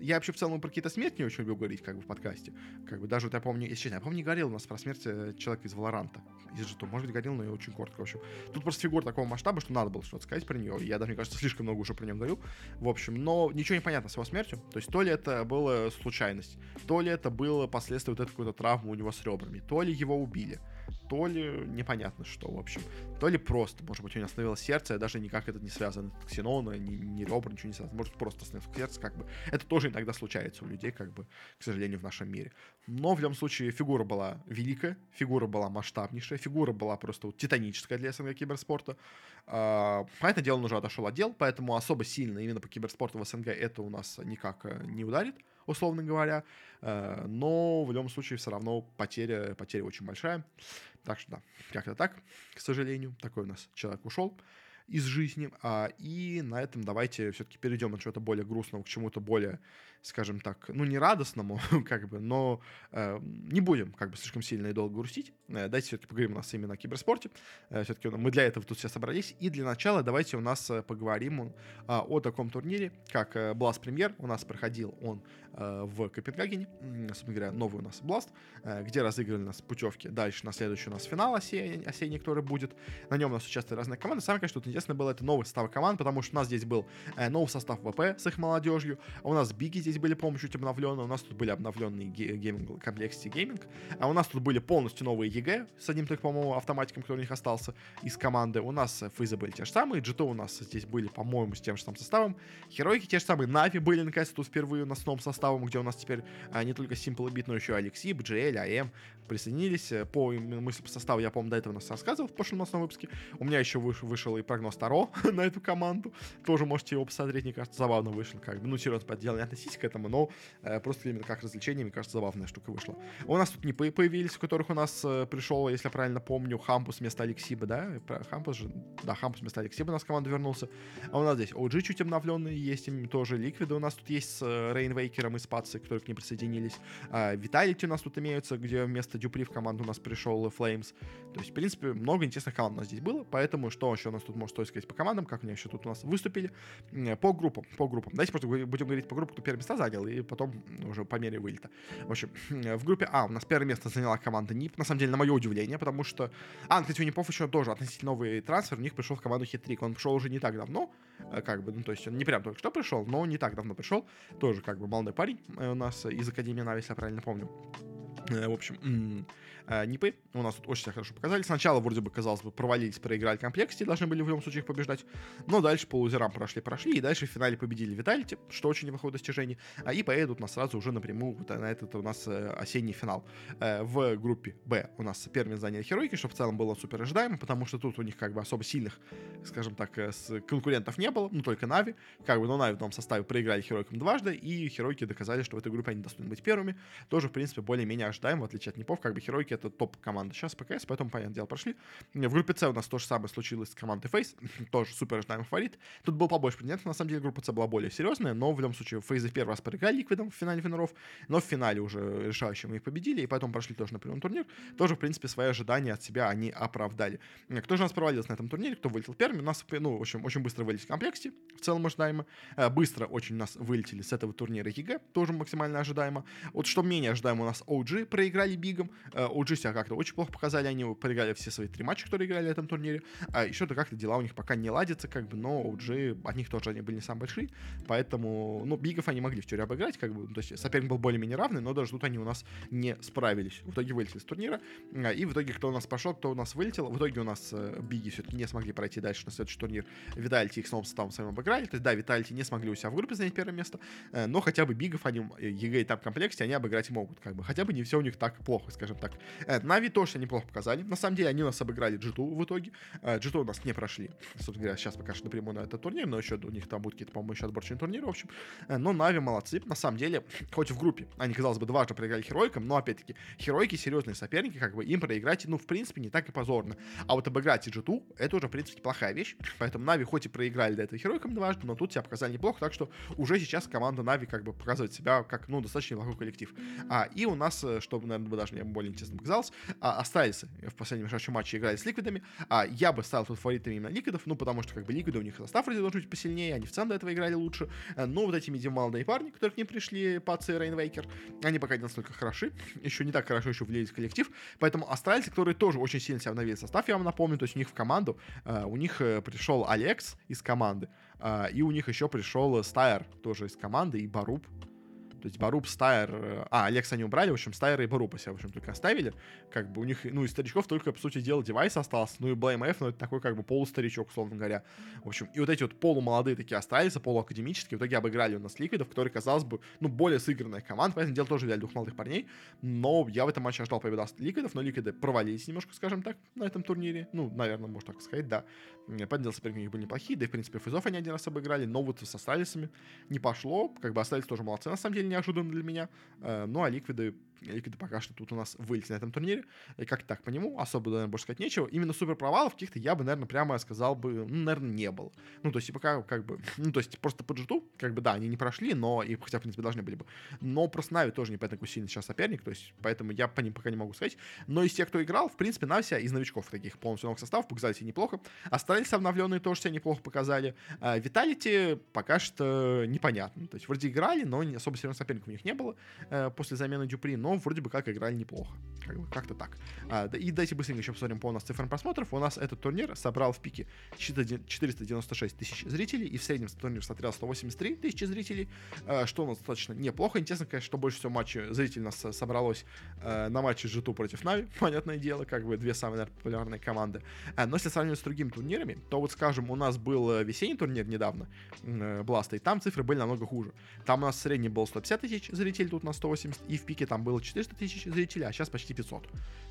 я вообще в целом про какие-то смерти не очень люблю говорить, как бы, в подкасте. Как бы, даже вот я помню, если честно, я помню, говорил у нас про смерть человека из Валоранта, из Житу. Может быть, говорил, но я очень коротко, в общем. Тут просто фигура такого масштаба, что надо было что-то сказать про нее. Я даже, мне кажется, слишком много уже про нее говорил. В общем, но ничего не понятно с его смертью. То есть то ли это была случайность, то ли это было последствие вот этой какой-то травмы у него с ребрами, то ли его убили, то ли непонятно что, в общем. То ли просто, может быть, у него остановилось сердце, даже никак это не связано. Ксенона, ни, ни ребра, ничего не связано. Может, просто остановилось сердце, как бы. Это тоже иногда случается у людей, как бы, к сожалению, в нашем мире. Но в любом случае фигура была великая, фигура была масштабнейшая, фигура была просто вот, титаническая для СНГ киберспорта. А, понятное дело, он уже отошел от дел, поэтому особо сильно именно по киберспорту в СНГ это у нас никак э, не ударит, условно говоря. Э, но в любом случае все равно потеря, потеря очень большая. Так что да, как-то так, к сожалению. Такой у нас человек ушел из жизни. А, и на этом давайте все-таки перейдем от чего-то более грустного к чему-то более скажем так, ну, не радостному, как бы, но э, не будем, как бы, слишком сильно и долго грустить. Э, давайте все-таки поговорим у нас именно о киберспорте. Э, все-таки мы для этого тут все собрались. И для начала давайте у нас э, поговорим э, о таком турнире, как э, Blast Premier. У нас проходил он э, в Копенгагене, собственно говоря, новый у нас Blast, э, где разыгрывали у нас путевки. Дальше на следующий у нас финал осенний, осенний, который будет. На нем у нас участвуют разные команды. Самое, конечно, тут интересно было, это новый состав команд, потому что у нас здесь был э, новый состав ВП с их молодежью, а у нас BIG и здесь были полностью чуть обновленные, у нас тут были обновленные Gaming, Complexity Gaming, а у нас тут были полностью новые EG с одним только, по-моему, автоматиком, который у них остался из команды. У нас FaZe ы были те же самые, G2 у нас здесь были, по-моему, с тем же самым составом. Херойки те же самые, Нави были, наконец, тут впервые у нас с новым составом, где у нас теперь а, не только Simple Beat, но еще Алексей, BGL, АМ присоединились. По мысли по составу, я, помню, до этого нас рассказывал в прошлом нас выпуске. У меня еще выш, вышел и прогноз Таро на эту команду. Тоже можете его посмотреть, мне кажется, забавно вышел. Как бы, ну, серьезно, поддел не относитесь к этому, но э, просто именно как развлечение, мне кажется, забавная штука вышла. У нас тут не появились, в которых у нас э, пришел, если я правильно помню, Хампус вместо Алексиба, да? Хампус же, да, Хампус вместо Алексиба у нас в команду вернулся. А у нас здесь OG чуть обновленные есть, им тоже Ликвиды у нас тут есть с э, Rainwaker ом и с Patsi ей, которые к ним присоединились. А, Виталити у нас тут имеются, где вместо dupreeh в команду у нас пришел flameZ. То есть, в принципе, много интересных команд у нас здесь было, поэтому что еще у нас тут может стоит сказать по командам, как они еще тут у нас выступили, по группам, по группам. Давайте просто будем говорить по группам, кто первое места занял, и потом уже по мере вылета. В общем, в группе А у нас первое место заняла команда NIP, на самом деле, на мое удивление, потому что... А, кстати, у НИПов еще тоже относительно новый трансфер, у них пришел в команду Хитрик, он пришел уже не так давно, э, как бы, ну, то есть он не прям только что пришел, но не так давно пришел, тоже как бы молодой парень э, у нас из Академии Нави, если я правильно помню. Э, в общем, э, Нипы у нас тут очень себя хорошо показали. Сначала, вроде бы, казалось бы, провалились, проиграли комплекте, должны были в любом случае их побеждать. Но дальше по лузерам прошли, прошли, и дальше в финале победили Виталити, что очень неплохое достижение. А и поедут нас сразу уже напрямую вот на этот у нас э, осенний финал. В группе Б у нас первыми заняли Херойки, что в целом было супер ожидаемо, потому что тут у них как бы особо сильных, скажем так, конкурентов не было, ну только Нави. Как бы, но Нави в том составе проиграли Херойкам дважды, и Херойки доказали, что в этой группе они достойны быть первыми. Тоже, в принципе, более-менее ожидаем, в отличие от НИПов, как бы Херойки это топ-команда сейчас по КС, поэтому, понятное дело, прошли. В группе С у нас то же самое случилось с командой FaZe, тоже супер ожидаемый фаворит. Тут был побольше претендентов, на самом деле группа С была более серьезная, но в любом случае FaZe ы первый раз проиграли Ликвидам в финале винеров, но в финале уже решающим их победили, и поэтому прошли тоже на прямой турнир. Тоже, в принципе, свои ожидания от себя они оправдали. Кто же у нас провалился на этом турнире, кто вылетел первым? У нас, ну, в общем, очень быстро вылетели Complexity, в целом ожидаемо. Э, быстро очень у нас вылетели с этого турнира EG, тоже максимально ожидаемо. Вот что менее ожидаемо у нас OG проиграли Бигам. OG э, себя как-то очень плохо показали, они проиграли все свои три матча, которые играли в этом турнире. А еще-то как-то дела у них пока не ладятся, как бы, но OG, от них тоже они были не самые большие, поэтому, ну, Бигов они могли в теории обыграть, как бы, то есть соперник был более-менее равный, но даже тут они у нас не справились. В итоге вылетели с турнира, э, и в итоге кто у нас пошел, кто у нас вылетел, в итоге у нас Биги все-таки не смогли пройти дальше на следующий турнир. Vitality их с новым составом своим обыграли, то есть, да, Vitality не смогли у себя в группе занять первое место, но хотя бы Бигов они, EG и там Complexity, они обыграть могут, как бы, хотя бы не все у них так плохо, скажем так. Э, Нави тоже неплохо показали. На самом деле, они у нас обыграли G2 в итоге. Э, G2 у нас не прошли. Собственно говоря, сейчас пока что напрямую на этот турнир, но еще у них там будут какие-то, по-моему, еще отборочные турниры, в общем. Э, но Нави молодцы. На самом деле, хоть в группе они, казалось бы, дважды проиграли Херойкам, но, опять-таки, Херойки серьезные соперники, как бы им проиграть, ну, в принципе, не так и позорно. А вот обыграть G2, это уже, в принципе, плохая вещь. Поэтому Нави хоть и проиграли до этого Херойкам дважды, но тут себя показали неплохо, так что уже сейчас команда Нави как бы показывает себя как, ну, достаточно неплохой коллектив. А, и у нас, чтобы, наверное, даже мне более интересно показалось, а, остались в последнем решающем матче играли с Ликвидами. А, я бы ставил тут фаворитами именно Ликвидов, ну, потому что, как бы, Ликвиды у них состав вроде должен быть посильнее, они в целом до этого играли лучше. А, но вот эти медиум молодые парни, которые к ним пришли, Паци и Рейнвейкер, они пока не настолько хороши, еще не так хорошо еще влились в коллектив, поэтому астральцы, которые тоже очень сильно себя обновили состав, я вам напомню, то есть у них в команду, uh, у них uh, пришел Алекс из команды, и у них еще пришел Стайер тоже из команды, и Баруб то есть Баруб, Стайер... Э, а, Алекса не убрали, в общем, Стайер и Баруба себя, в общем, только оставили. Как бы у них, ну, из старичков только, по сути дела, девайс остался. Ну и F, ну, это такой, как бы, полустаричок, условно говоря. В общем, и вот эти вот полумолодые такие остались, полуакадемические, в итоге обыграли у нас Ликвидов, которые, казалось бы, ну, более сыгранная команда, поэтому дело тоже взяли двух молодых парней. Но я в этом матче ожидал победа Ликвидов, но Ликвиды провалились немножко, скажем так, на этом турнире. Ну, наверное, можно так сказать, да. Понятное соперники у них были неплохие, да и, в принципе, физов они один раз обыграли, но вот с Астралисами не пошло, как бы остались тоже молодцы, на самом деле, неожиданно для меня. Э, ну, а Ликвиды Ликвиды пока что тут у нас вылетели на этом турнире. И как так, по нему особо, наверное, больше сказать нечего. Именно супер провалов каких-то я бы, наверное, прямо сказал бы, ну, наверное, не было. Ну, то есть, пока, как бы, ну, то есть, просто по джиту, как бы, да, они не прошли, но, и хотя, в принципе, должны были бы. Но просто Нави тоже не поэтому сильный сейчас соперник, то есть, поэтому я по ним пока не могу сказать. Но из тех, кто играл, в принципе, Нави себя из новичков таких полностью новых составов показали себе неплохо. Остались обновленные тоже себя неплохо показали. А, Виталити пока что непонятно. То есть, вроде играли, но особо серьезных соперников у них не было э, после замены Дюпри, но вроде бы как играли неплохо. Как-то так. А, да, и давайте быстренько еще посмотрим по у нас цифрам просмотров. У нас этот турнир собрал в пике 496 тысяч зрителей, и в среднем турнир смотрел 183 тысячи зрителей, а, что у нас достаточно неплохо. Интересно, конечно, что больше всего матчей зрителей у нас собралось а, на матче G2 против Нави, понятное дело, как бы две самые наверное, популярные команды. А, но если сравнивать с другими турнирами, то вот, скажем, у нас был э, весенний турнир недавно, э, Бласта, и там цифры были намного хуже. Там у нас средний был 150 тысяч зрителей, тут на 180, и в пике там было 400 тысяч зрителей, а сейчас почти 500.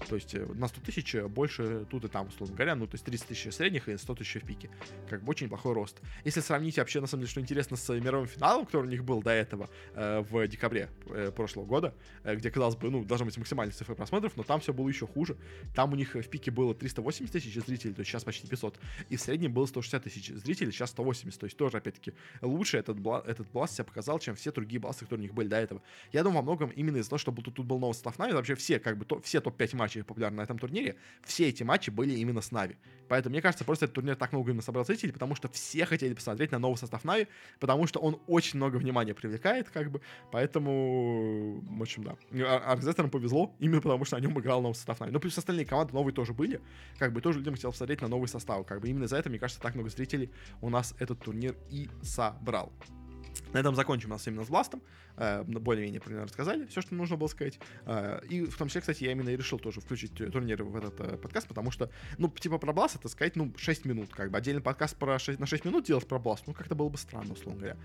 То есть э, на 100 тысяч больше тут и там, условно говоря, ну, то есть 30 тысяч средних и 100 тысяч в пике. Как бы очень неплохой рост. Если сравнить вообще, на самом деле, что интересно с мировым финалом, который у них был до этого э, в декабре э, прошлого года, э, где, казалось бы, ну, должны быть максимальные цифры просмотров, но там все было еще хуже. Там у них в пике было 380 тысяч зрителей, то есть сейчас почти 500. И в среднем было 160 тысяч зрителей, сейчас 180. То есть тоже, опять-таки, лучше этот, бла- этот BLAST себя показал, чем все другие бласты, которые у них были до этого. Я думаю, во многом именно из-за того, что тут, тут был новый состав Нави, вообще все, как бы, то, все топ-5 матчей популярны на этом турнире, все эти матчи были именно с Нави. Поэтому, мне кажется, просто этот турнир так много именно собрал зрителей, потому что все хотели посмотреть на новый состав Нави, потому что он очень много внимания привлекает, как бы, поэтому, в общем, да. Аркзестерам повезло, именно потому что на нем играл новый состав Нави. Ну, плюс остальные команды новые тоже были, как бы, тоже людям хотел посмотреть на новый состав, как бы, именно за это, мне кажется, так много зрителей у нас этот турнир и собрал. На этом закончим у нас именно с Бластом. Э, более-менее примерно рассказали все, что нужно было сказать. Э, и в том числе, кстати, я именно и решил тоже включить турниры в этот э, подкаст, потому что, ну, типа про Бласт это сказать, ну, 6 минут, как бы. Отдельный подкаст про 6, на 6 минут делать про Бласт, ну, как-то было бы странно, условно говоря.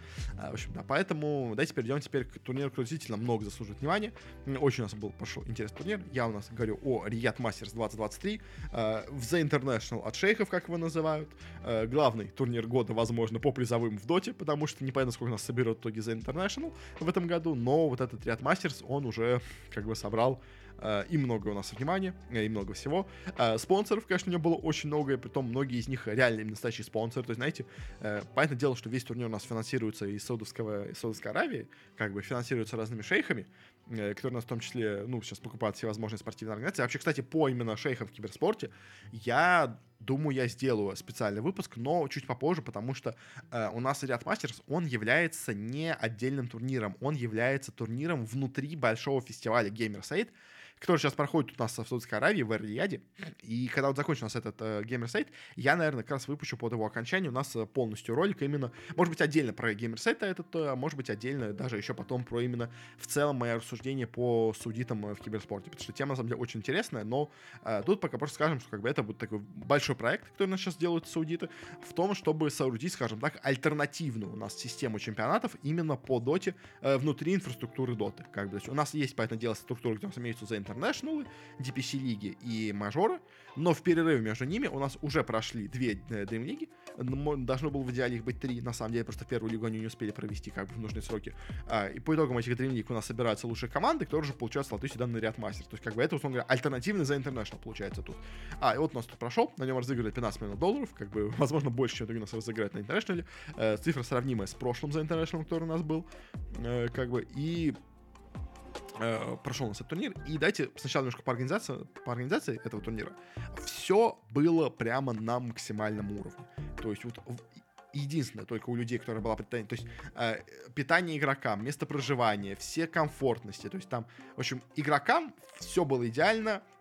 В общем, да, поэтому давайте перейдем теперь к турниру, который действительно много заслуживает внимания. Очень у нас был пошел интересный турнир. Я у нас говорю о Riyadh Masters 2023 в The International от шейхов, как его называют. Главный турнир года, возможно, по призовым в доте, потому что непонятно, сколько нас соберет итоге The International в этом году, но вот этот ряд Мастерс, он уже как бы собрал Uh, и много у нас внимания, и много всего. Uh, спонсоров, конечно, у него было очень много, и притом многие из них реальные настоящие спонсоры. То есть, знаете, понятное дело, что весь турнир у нас финансируется из Саудовского, из Саудовской Аравии, как бы финансируется разными шейхами, которые у нас в том числе, ну, сейчас покупают всевозможные спортивные организации. Вообще, кстати, по именно шейхам в киберспорте, я думаю, я сделаю специальный выпуск, но чуть попозже, потому что э, у нас ряд мастерс, он является не отдельным турниром, он является турниром внутри большого фестиваля Gamerside, который сейчас проходит у нас в Саудовской Аравии, в эр И когда вот закончится у нас этот э, Gamers8, я, наверное, как раз выпущу под его окончание. У нас э, полностью ролик именно, может быть, отдельно про Gamers8 этот, а может быть, отдельно даже еще потом про именно в целом мое рассуждение по саудитам э, в киберспорте, потому что тема, на самом деле, очень интересная, но э, тут пока просто скажем, что как бы это будет такой большой проект, который у нас сейчас делают саудиты, в том, чтобы соорудить, скажем так, альтернативную у нас систему чемпионатов именно по доте э, внутри инфраструктуры доты. Как бы, у нас есть, по этому делу, структура, где у нас имеются за International, DPC лиги и мажоры, но в перерыве между ними у нас уже прошли две э, Dream лиги, должно было в идеале их быть три, на самом деле, просто первую лигу они не успели провести как бы в нужные сроки. А, и по итогам этих Dream лиг у нас собираются лучшие команды, которые уже получают слоты сюда на ряд мастер. То есть как бы это, условно говоря, альтернативный за International получается тут. А, и вот у нас тут прошел, на нем разыграли 15 миллионов долларов, как бы, возможно, больше, чем у нас разыграть на International. Э, цифра сравнимая с прошлым за International, который у нас был. Э, как бы, и прошел у нас этот турнир. И дайте сначала немножко по организации, по организации этого турнира. Все было прямо на максимальном уровне. То есть вот единственное только у людей, которые была питание, то есть э, питание игрокам, место проживания, все комфортности, то есть там, в общем, игрокам все было идеально, Э,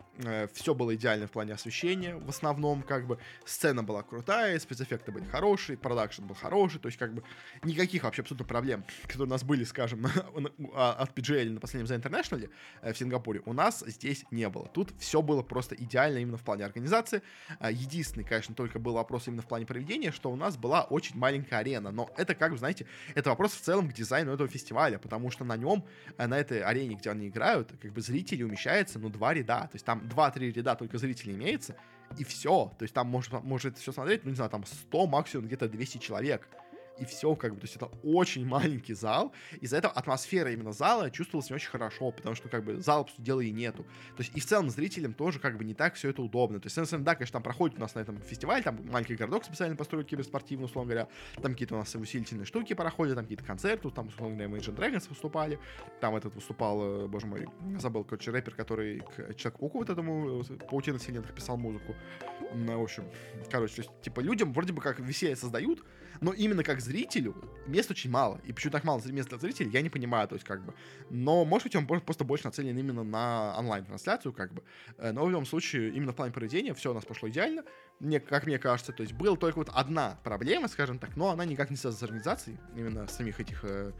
все было идеально в плане освещения, в основном, как бы, сцена была крутая, спецэффекты были хорошие, продакшн был хороший, то есть, как бы, никаких вообще абсолютно проблем, которые у нас были, скажем, а, от PGL на последнем The International э, в Сингапуре, у нас здесь не было. Тут все было просто идеально именно в плане организации. Э, единственный, конечно, только был вопрос именно в плане проведения, что у нас была очень маленькая арена, но это, как бы, знаете, это вопрос в целом к дизайну этого фестиваля, потому что на нем, на этой арене, где они играют, как бы зрители умещаются, ну, два ряда, то есть там 2-3 ряда только зрителей имеется, и все. То есть там может, может все смотреть, ну, не знаю, там 100, максимум где-то 200 человек и все, как бы, то есть это очень маленький зал, из-за этого атмосфера именно зала чувствовалась не очень хорошо, потому что, как бы, зала, по сути дела, и нету. То есть, и в целом зрителям тоже, как бы, не так все это удобно. То есть, да, конечно, там проходит у нас на этом фестивале, там маленький городок специально построили киберспортивный, условно говоря, там какие-то у нас усилительные штуки проходят, там какие-то концерты, там, условно говоря, Imagine Dragons выступали, там этот выступал, э, боже мой, забыл, короче, рэпер, который к Человеку-пауку вот этому э, паутина вселенных писал музыку. Ну, в общем, короче, то есть, типа, людям вроде бы как веселье создают, но именно как зрителю мест очень мало. И почему так мало мест для зрителей, я не понимаю, то есть как бы. Но, может быть, он просто больше нацелен именно на онлайн-трансляцию, как бы. Э, но в любом случае, именно в плане проведения все у нас пошло идеально мне, как мне кажется, то есть была только вот одна проблема, скажем так, но она никак не связана с организацией именно самих этих э,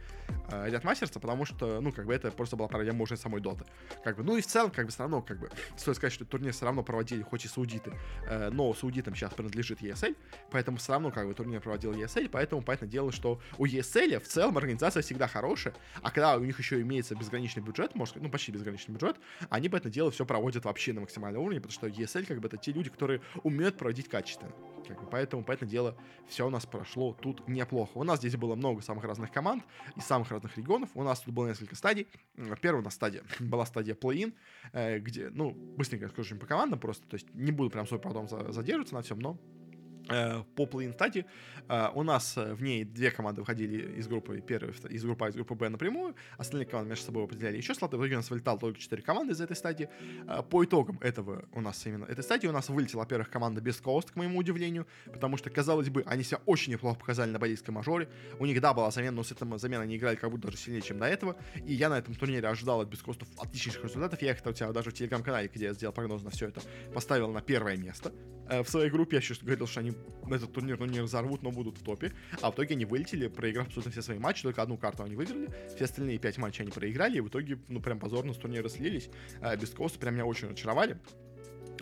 э, ряд потому что, ну, как бы это просто была проблема уже самой доты. Как бы, ну и в целом, как бы, все равно, как бы, стоит сказать, что турнир все равно проводили, хоть и саудиты, э, но саудитам сейчас принадлежит ESL, поэтому все равно, как бы, турнир проводил ESL, поэтому, понятное дело, что у ESL в целом организация всегда хорошая, а когда у них еще имеется безграничный бюджет, может, ну, почти безграничный бюджет, они, понятное дело, все проводят вообще на максимальном уровне, потому что ESL, как бы, это те люди, которые умеют проводить качественно. Как бы, поэтому, поэтому дело, все у нас прошло тут неплохо. У нас здесь было много самых разных команд из самых разных регионов. У нас тут было несколько стадий. Первая у нас стадия была стадия play-in, э, где, ну, быстренько скажу по командам просто, то есть не буду прям супер потом задерживаться на всем, но по плей стадии. Э, у нас э, в ней две команды выходили из группы первой, из группы А, из группы Б напрямую. Остальные команды между собой определяли еще слоты. В итоге у нас вылетало только четыре команды из этой стадии. По итогам этого у нас именно этой стадии у нас вылетела, во-первых, команда без Coast, к моему удивлению, потому что, казалось бы, они себя очень неплохо показали на балийской мажоре. У них, да, была замена, но с этой заменой они играли как будто даже сильнее, чем до этого. И я на этом турнире ожидал от Бескостов отличнейших результатов. Я их у тебя даже в телеграм-канале, где я сделал прогноз на все это, поставил на первое место. Э, в своей группе я еще говорил, что они этот турнир ну, не разорвут, но будут в топе. А в итоге они вылетели, проиграв абсолютно все свои матчи, только одну карту они выиграли, все остальные пять матчей они проиграли, и в итоге, ну, прям позорно с турнира слились. Э, без Коста прям меня очень очаровали.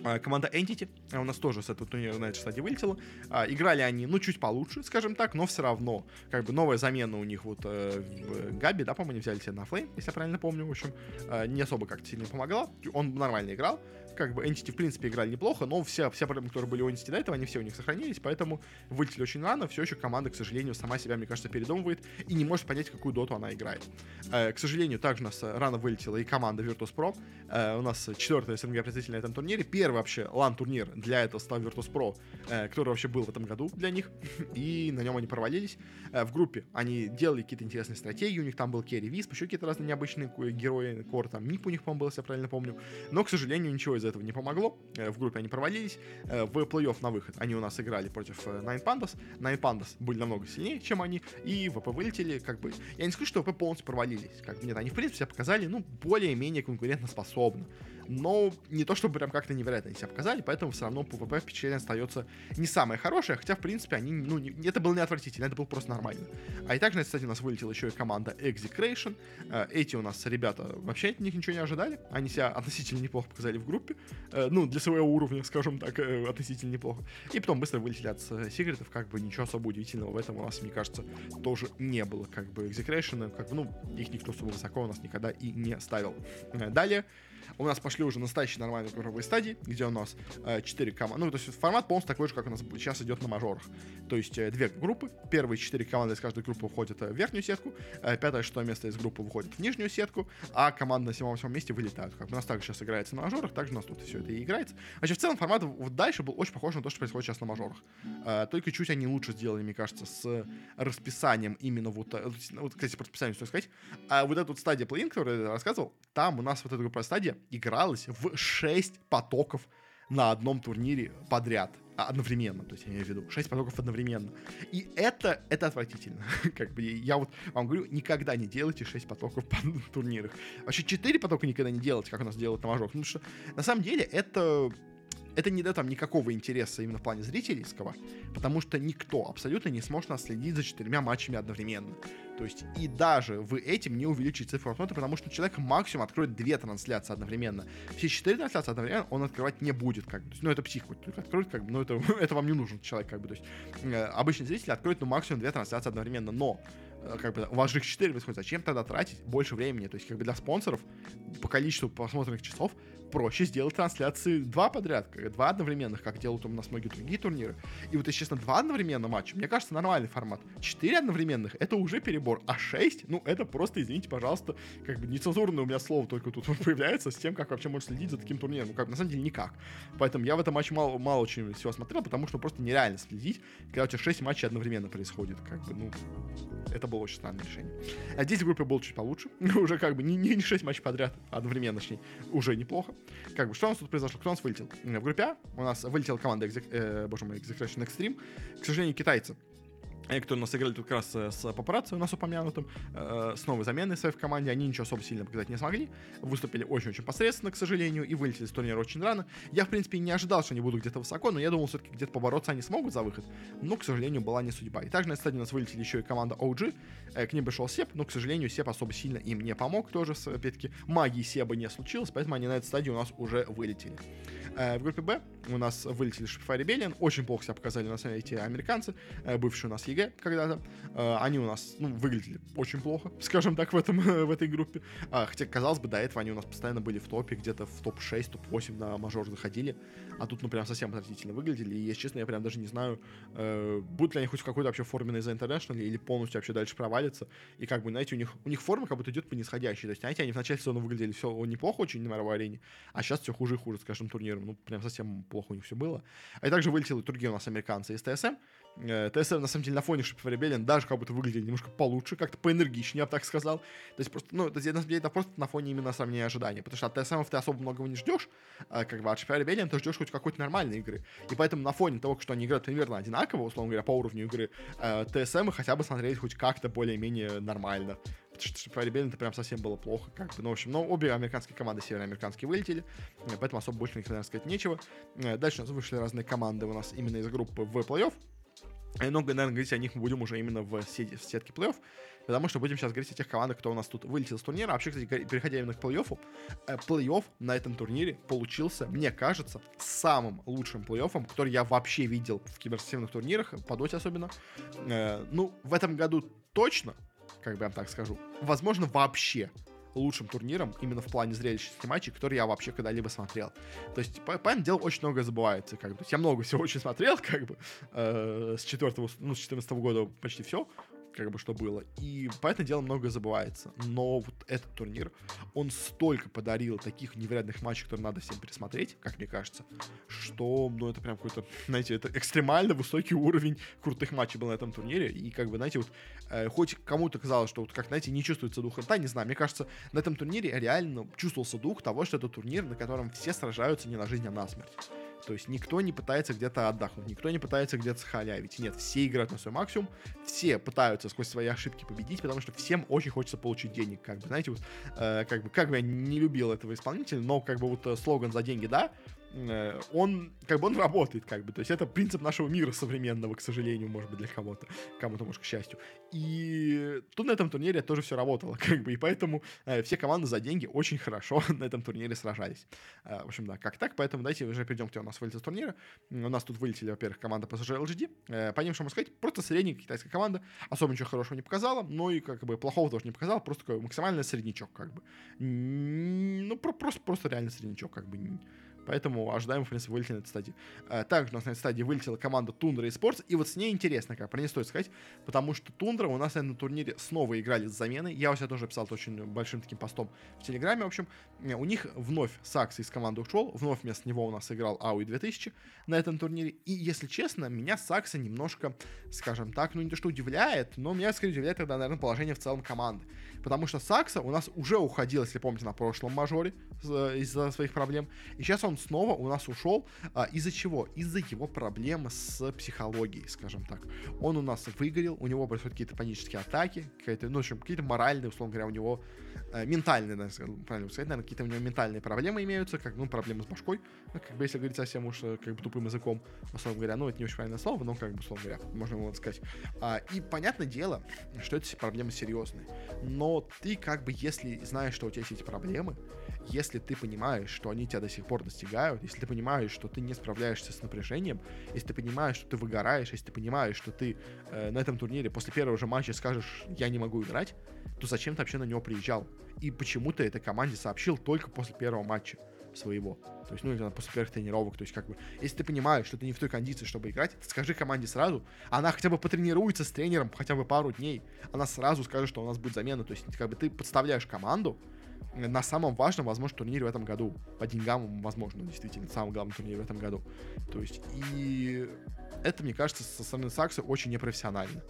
А, команда Entity у нас тоже с этого турнира на этой стадии вылетела. Играли они, ну, чуть получше, скажем так, но все равно, как бы, новая замена у них вот э, в Габи, да, по-моему, они взяли себе на флейм, если я правильно помню, в общем, не особо как-то сильно помогла. Он нормально играл, как бы Entity, в принципе, играли неплохо, но все, все проблемы, которые были у Entity до этого, они все у них сохранились, поэтому вылетели очень рано. Все еще команда, к сожалению, сама себя, мне кажется, передумывает и не может понять, какую доту она играет. Э, к сожалению, также у нас рано вылетела и команда Virtus.pro. Э, у нас четвертая СНГ представитель на этом турнире. Первый вообще лан-турнир для этого стал Virtus.pro, э, который вообще был в этом году для них, и на нем они провалились. Э, в группе они делали какие-то интересные стратегии, у них там был Керри Висп, еще какие-то разные необычные герои, Кор, там Мип у них, по-моему, был, если я правильно помню. Но, к сожалению, ничего из этого не помогло. Э, в группе они провалились. Э, в плей-офф на выход они у нас играли против э, Nine Pandas. Nine Pandas были намного сильнее, чем они. И ВП вылетели, как бы... Я не скажу, что ВП полностью провалились. Как нет, они, в принципе, себя показали, ну, более-менее конкурентоспособно но не то, чтобы прям как-то невероятно они себя показали, поэтому все равно ПВП впечатление остается не самое хорошее, хотя, в принципе, они, ну, не, это было не отвратительно, это было просто нормально. А и также, кстати, у нас вылетела еще и команда Execration. Э, эти у нас ребята вообще от них ничего не ожидали, они себя относительно неплохо показали в группе, э, ну, для своего уровня, скажем так, э, относительно неплохо. И потом быстро вылетели от секретов, как бы ничего особо удивительного в этом у нас, мне кажется, тоже не было, как бы Execration, как бы, ну, их никто особо высоко у нас никогда и не ставил. Далее у нас пошли уже настоящие нормальные групповые стадии, где у нас э, 4 команды. Ну, то есть формат полностью такой же, как у нас сейчас идет на мажорах. То есть э, две группы. Первые четыре команды из каждой группы входят э, в верхнюю сетку. Э, пятое, шестое место из группы выходит в нижнюю сетку. А команда на седьмом восьмом месте вылетают. Как у нас также сейчас играется на мажорах, также у нас тут все это и играется. Вообще, в целом, формат вот дальше был очень похож на то, что происходит сейчас на мажорах. Э, только чуть они лучше сделали, мне кажется, с расписанием именно вот... Э, вот, кстати, по расписанию стоит сказать. А вот эта вот стадия плей которую я рассказывал, там у нас вот эта группа стадия игралась в 6 потоков на одном турнире подряд. А, одновременно, то есть я имею в виду, 6 потоков одновременно. И это, это отвратительно. как бы я вот вам говорю, никогда не делайте 6 потоков по турнирах. Вообще 4 потока никогда не делайте, как у нас делают на мажорах. Потому что на самом деле это это не дает там никакого интереса именно в плане зрительского, потому что никто абсолютно не сможет нас следить за четырьмя матчами одновременно. То есть и даже вы этим не увеличите цифру просмотра, потому что человек максимум откроет две трансляции одновременно. Все четыре трансляции одновременно он открывать не будет, как бы. То есть, ну, это псих только откроет, как бы, но это, это вам не нужен человек, как бы. То есть, э, обычный зритель откроет, ну, максимум две трансляции одновременно, но э, как бы у вас же их 4 происходит, зачем тогда тратить больше времени? То есть, как бы для спонсоров по количеству просмотренных часов проще сделать трансляции два подряд, два одновременных, как делают у нас многие другие турниры. И вот, если честно, два одновременно матча, мне кажется, нормальный формат. Четыре одновременных — это уже перебор, а шесть, ну, это просто, извините, пожалуйста, как бы нецензурное у меня слово только тут появляется с тем, как вообще можно следить за таким турниром. Ну, как на самом деле, никак. Поэтому я в этом матче мало, мало очень всего смотрел, потому что просто нереально следить, когда у тебя шесть матчей одновременно происходит. Как бы, ну, это было очень странное решение. А здесь в группе было чуть получше. уже как бы не, не 6 матчей подряд, а одновременно, точнее, уже неплохо. Как бы, что у нас тут произошло? Кто у нас вылетел? В группе А у нас вылетела команда, э, боже мой, Execution Extreme. К сожалению, китайцы которые нас играли тут как раз э, с папарацци у нас упомянутым, э, с новой заменой своей в команде, они ничего особо сильно показать не смогли, выступили очень-очень посредственно, к сожалению, и вылетели с турнира очень рано. Я, в принципе, не ожидал, что они будут где-то высоко, но я думал, все-таки где-то побороться они смогут за выход, но, к сожалению, была не судьба. И также на стадии у нас вылетели еще и команда OG, э, к ним пришел Сеп, но, к сожалению, Сеп особо сильно им не помог, тоже, опять-таки, магии Себа не случилось, поэтому они на этой стадии у нас уже вылетели. Э, в группе Б у нас вылетели Shopify Rebellion, очень плохо себя показали на эти американцы, э, бывшие у нас EG когда-то. Э, они у нас, ну, выглядели очень плохо, скажем так, в, этом, в этой группе. А, хотя, казалось бы, до этого они у нас постоянно были в топе, где-то в топ-6, топ-8 на мажор заходили. А тут, ну, прям совсем отвратительно выглядели. И, если честно, я прям даже не знаю, будут ли они хоть в какой-то вообще форме на The International или полностью вообще дальше провалятся. И как бы, знаете, у них, у них форма как будто идет по нисходящей. То есть, знаете, они в начале сезона выглядели все неплохо очень на мировой арене, а сейчас все хуже и хуже с каждым турниром. Ну, прям совсем плохо у них все было. А также вылетели другие у нас американцы из ТСМ. Э, ТСМ, на самом деле, на фоне Шипа Ребелин даже как будто выглядели немножко получше, как-то поэнергичнее, я бы так сказал. То есть просто, ну, это, на самом деле, это просто на фоне именно сравнения ожиданий. Потому что от ТСМ ты особо многого не ждешь, а как бы от Шипа Ребелин ты ждешь хоть какой-то нормальной игры. И поэтому на фоне того, что они играют примерно одинаково, условно говоря, по уровню игры, э, ТСМ хотя бы смотреть хоть как-то более-менее нормально. Что по Ребелин это прям совсем было плохо, как бы, ну, в общем, но обе американские команды североамериканские вылетели, поэтому особо больше никогда наверное, сказать нечего. Дальше у нас вышли разные команды у нас именно из группы в плей-офф, много, наверное, говорить о них мы будем уже именно в, сети, в сетке плей-офф, потому что будем сейчас говорить о тех командах, кто у нас тут вылетел с турнира. А вообще, кстати, переходя именно к плей-оффу, э, плей-офф на этом турнире получился, мне кажется, самым лучшим плей-оффом, который я вообще видел в киберспортивных турнирах, по доте особенно. Э, ну, в этом году точно, как бы я так скажу. Возможно, вообще лучшим турниром именно в плане зрелищности матчей, который я вообще когда-либо смотрел. То есть, понятное дело, очень многое забывается. Как бы. То есть я много всего очень смотрел, как бы, э, с четвертого, ну, с 14 года почти все как бы что было. И поэтому дело много забывается. Но вот этот турнир, он столько подарил таких невероятных матчей, которые надо всем пересмотреть, как мне кажется, что, ну, это прям какой-то, знаете, это экстремально высокий уровень крутых матчей был на этом турнире. И, как бы, знаете, вот, э, хоть кому-то казалось, что, вот, как, знаете, не чувствуется дух да, не знаю, мне кажется, на этом турнире реально чувствовался дух того, что это турнир, на котором все сражаются не на жизнь, а на смерть. То есть никто не пытается где-то отдохнуть, никто не пытается где-то схалявить. Нет, все играют на свой максимум, все пытаются сквозь свои ошибки победить, потому что всем очень хочется получить денег. Как бы, знаете, вот, э, как бы, как бы я не любил этого исполнителя, но как бы вот э, слоган за деньги, да, он, как бы, он работает, как бы, то есть это принцип нашего мира современного, к сожалению, может быть, для кого-то, кому-то, может, к счастью. И тут на этом турнире тоже все работало, как бы, и поэтому э, все команды за деньги очень хорошо на этом турнире сражались. Э, в общем, да, как так, поэтому давайте уже перейдем к тем, у нас вылетел турнира. У нас тут вылетели, во-первых, команда PSG LGD, э, по ним, что можно сказать, просто средняя китайская команда, особо ничего хорошего не показала, но и, как бы, плохого тоже не показала, просто такой максимально среднячок, как бы. Ну, просто, просто реально среднячок, как бы Поэтому ожидаем, в принципе, вылетели на этой стадии. А, также у нас на этой стадии вылетела команда Тундра и Спортс. И вот с ней интересно, как про нее стоит сказать, потому что Тундра у нас на турнире снова играли с заменой. Я у себя тоже писал это очень большим таким постом в Телеграме. В общем, у них вновь Сакс из команды ушел. Вновь вместо него у нас играл Ауи 2000 на этом турнире. И, если честно, меня Сакса немножко, скажем так, ну не то что удивляет, но меня скорее удивляет тогда, наверное, положение в целом команды. Потому что Сакса у нас уже уходил, если помните, на прошлом мажоре из-за своих проблем. И сейчас он снова у нас ушел. А, из-за чего? Из-за его проблем с психологией, скажем так. Он у нас выгорел, у него происходят какие-то панические атаки, какие-то, ну, в общем, какие-то моральные, условно говоря, у него ментальные, наверное, правильно сказать, наверное, какие-то у него ментальные проблемы имеются, как, ну, проблемы с башкой, ну, как бы, если говорить совсем уж, э, как бы, тупым языком, условно говоря, ну, это не очень правильное слово, но, как бы, условно говоря, можно его сказать. А, и понятное дело, что эти проблемы серьезные, но ты, как бы, если знаешь, что у тебя есть эти проблемы, если ты понимаешь, что они тебя до сих пор достигают, если ты понимаешь, что ты не справляешься с напряжением, если ты понимаешь, что ты выгораешь, если ты понимаешь, что ты э, на этом турнире после первого же матча скажешь, я не могу играть, то зачем ты вообще на него приезжал? И почему ты этой команде сообщил только после первого матча своего. То есть, ну, или после первых тренировок. То есть, как бы, если ты понимаешь, что ты не в той кондиции, чтобы играть, скажи команде сразу. Она хотя бы потренируется с тренером хотя бы пару дней. Она сразу скажет, что у нас будет замена. То есть, как бы ты подставляешь команду, на самом важном, возможно, турнире в этом году. По деньгам, возможно, действительно, самый главный турнир в этом году. То есть, и это, мне кажется, со стороны Сакса очень непрофессионально.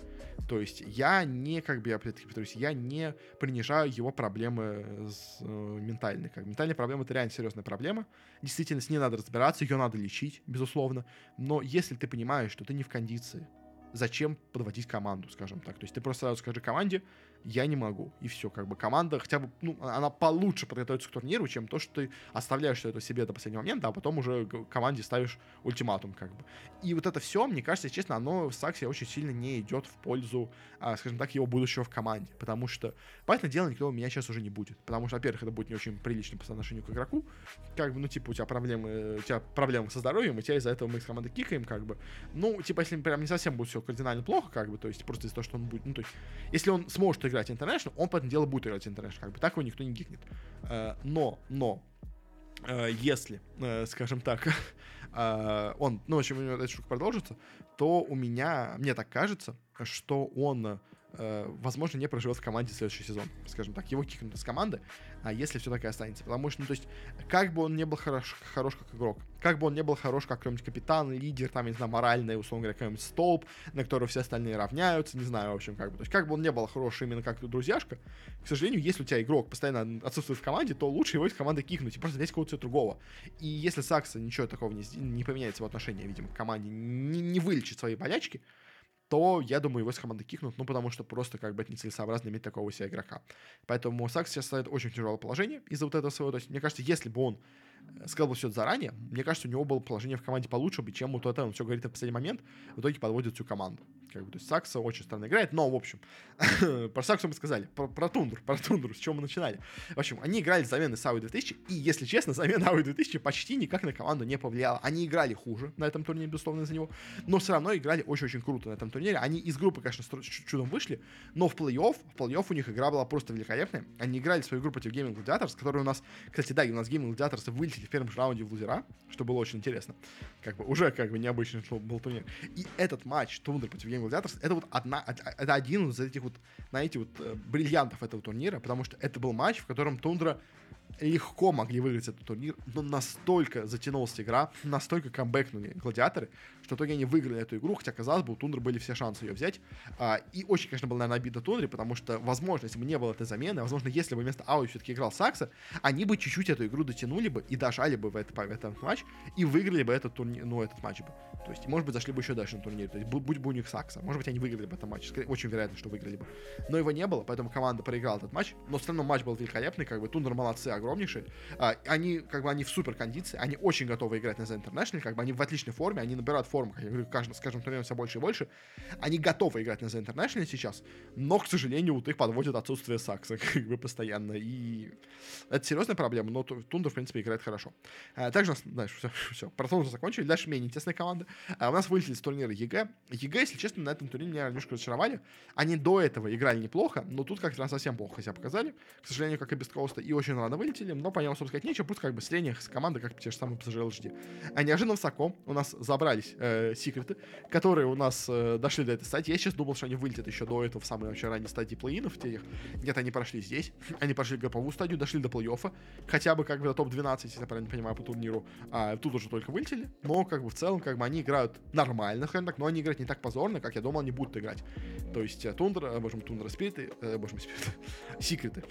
То есть я не, как бы я опять-таки повторюсь, я не принижаю его проблемы с, э, ментальные. Как, ментальные проблемы — это реально серьезная проблема. Действительно, с ней надо разбираться, ее надо лечить, безусловно. Но если ты понимаешь, что ты не в кондиции, зачем подводить команду, скажем так. То есть ты просто сразу скажи команде, я не могу. И все, как бы команда хотя бы, ну, она получше подготовится к турниру, чем то, что ты оставляешь все это себе до последнего момента, а потом уже команде ставишь ультиматум, как бы. И вот это все, мне кажется, честно, оно в Саксе очень сильно не идет в пользу, а, скажем так, его будущего в команде. Потому что, понятное дело, никто у меня сейчас уже не будет. Потому что, во-первых, это будет не очень прилично по отношению к игроку. Как бы, ну, типа, у тебя проблемы, у тебя проблемы со здоровьем, и тебя из-за этого мы с командой кикаем, как бы. Ну, типа, если прям не совсем будет все кардинально плохо, как бы, то есть просто из-за того, что он будет, ну, то есть, если он сможет играть International, он, по этому делу, будет играть International, как бы, так его никто не гикнет. Э, но, но, э, если, э, скажем так, он, ну, в общем, эта штука продолжится, то у меня, мне так кажется, что он возможно, не проживет в команде следующий сезон. Скажем так, его кикнут из команды, а если все так и останется. Потому что, ну, то есть, как бы он не был хорош, хорош как игрок, как бы он не был хорош как какой-нибудь капитан, лидер, там, не знаю, моральный, условно говоря, какой-нибудь столб, на которого все остальные равняются, не знаю, в общем, как бы. То есть, как бы он не был хорош именно как друзьяшка, к сожалению, если у тебя игрок постоянно отсутствует в команде, то лучше его из команды кикнуть и просто взять кого-то другого. И если Сакса ничего такого не, не поменяется в отношении, видимо, к команде, не, не вылечит свои болячки, то, я думаю, его с команды кикнут, ну, потому что просто как бы нецелесообразно иметь такого себя игрока. Поэтому Сакс сейчас ставит очень тяжелое положение из-за вот этого своего. То есть, мне кажется, если бы он э, сказал бы все это заранее, мне кажется, у него было положение в команде получше бы, чем вот это. Он все говорит в последний момент, в итоге подводит всю команду. Как бы, то есть Сакса очень странно играет, но, в общем, про Саксу мы сказали, про, про Тундру, про Тундру, с чего мы начинали. В общем, они играли замены с Ауи 2000, и, если честно, замена Ауи 2000 почти никак на команду не повлияла. Они играли хуже на этом турнире, безусловно, из-за него, но все равно играли очень-очень круто на этом турнире. Они из группы, конечно, чудом вышли, но в плей-офф, в плей-офф у них игра была просто великолепная. Они играли свою группу против Gaming Gladiators, которые у нас, кстати, да, у нас Gaming Gladiators вылетели в первом же раунде в лузера, что было очень интересно. Как бы уже как бы необычный был турнир. И этот матч Тундра против Gaming Gladiators, это вот одна, это один из этих вот, знаете, вот э, бриллиантов этого турнира, потому что это был матч, в котором Тундра легко могли выиграть этот турнир, но настолько затянулась игра, настолько камбэкнули гладиаторы, что в итоге они выиграли эту игру, хотя, казалось бы, у Тундры были все шансы ее взять. А, и очень, конечно, было, наверное, обидно Тундре, потому что, возможно, если бы не было этой замены, возможно, если бы вместо Ауи все-таки играл Сакса, они бы чуть-чуть эту игру дотянули бы и дожали бы в, это, в этот матч и выиграли бы этот турнир, ну, этот матч бы. То есть, может быть, зашли бы еще дальше на турнире. То есть, будь бы у них Сакса. Может быть, они выиграли бы этот матч. Очень вероятно, что выиграли бы. Но его не было, поэтому команда проиграла этот матч. Но все равно матч был великолепный, как бы Тундер молодцы, огромнейшие. А, они, как бы, они в супер кондиции, они очень готовы играть на The International, как бы они в отличной форме, они набирают как я говорю, каждым, с каждым турниром все больше и больше. Они готовы играть на The International сейчас, но, к сожалению, вот их подводит отсутствие Saksa, как бы, постоянно. И это серьезная проблема, но Тундер, в принципе, играет хорошо. А, также, дальше, все, все, про Тундер закончили. Дальше менее интересная команда. А, у нас вылетели с турнира EG. EG, если честно, на этом турнире меня немножко разочаровали. Они до этого играли неплохо, но тут как-то совсем плохо себя показали. К сожалению, как и beastcoast, и очень рано вылетели, но по нему, собственно сказать, нечего, просто как бы сление с команды, как те же самые PSG LGD. А неожиданно высоко у нас забрались э, секреты, которые у нас э, дошли до этой стадии. Я сейчас думал, что они вылетят еще до этого в самой вообще ранней стадии плей-инов тех. Нет, они прошли здесь. Они прошли групповую стадию, дошли до плей-оффа. Хотя бы как бы до топ-12, если я правильно понимаю, по турниру. А тут уже только вылетели. Но как бы в целом, как бы они играют нормально, скажем так, но они играют не так позорно, как я думал, они будут играть. То есть э, Тундра, э, боже мой, Тундра Спириты, э, боже мой, Спириты, Секреты.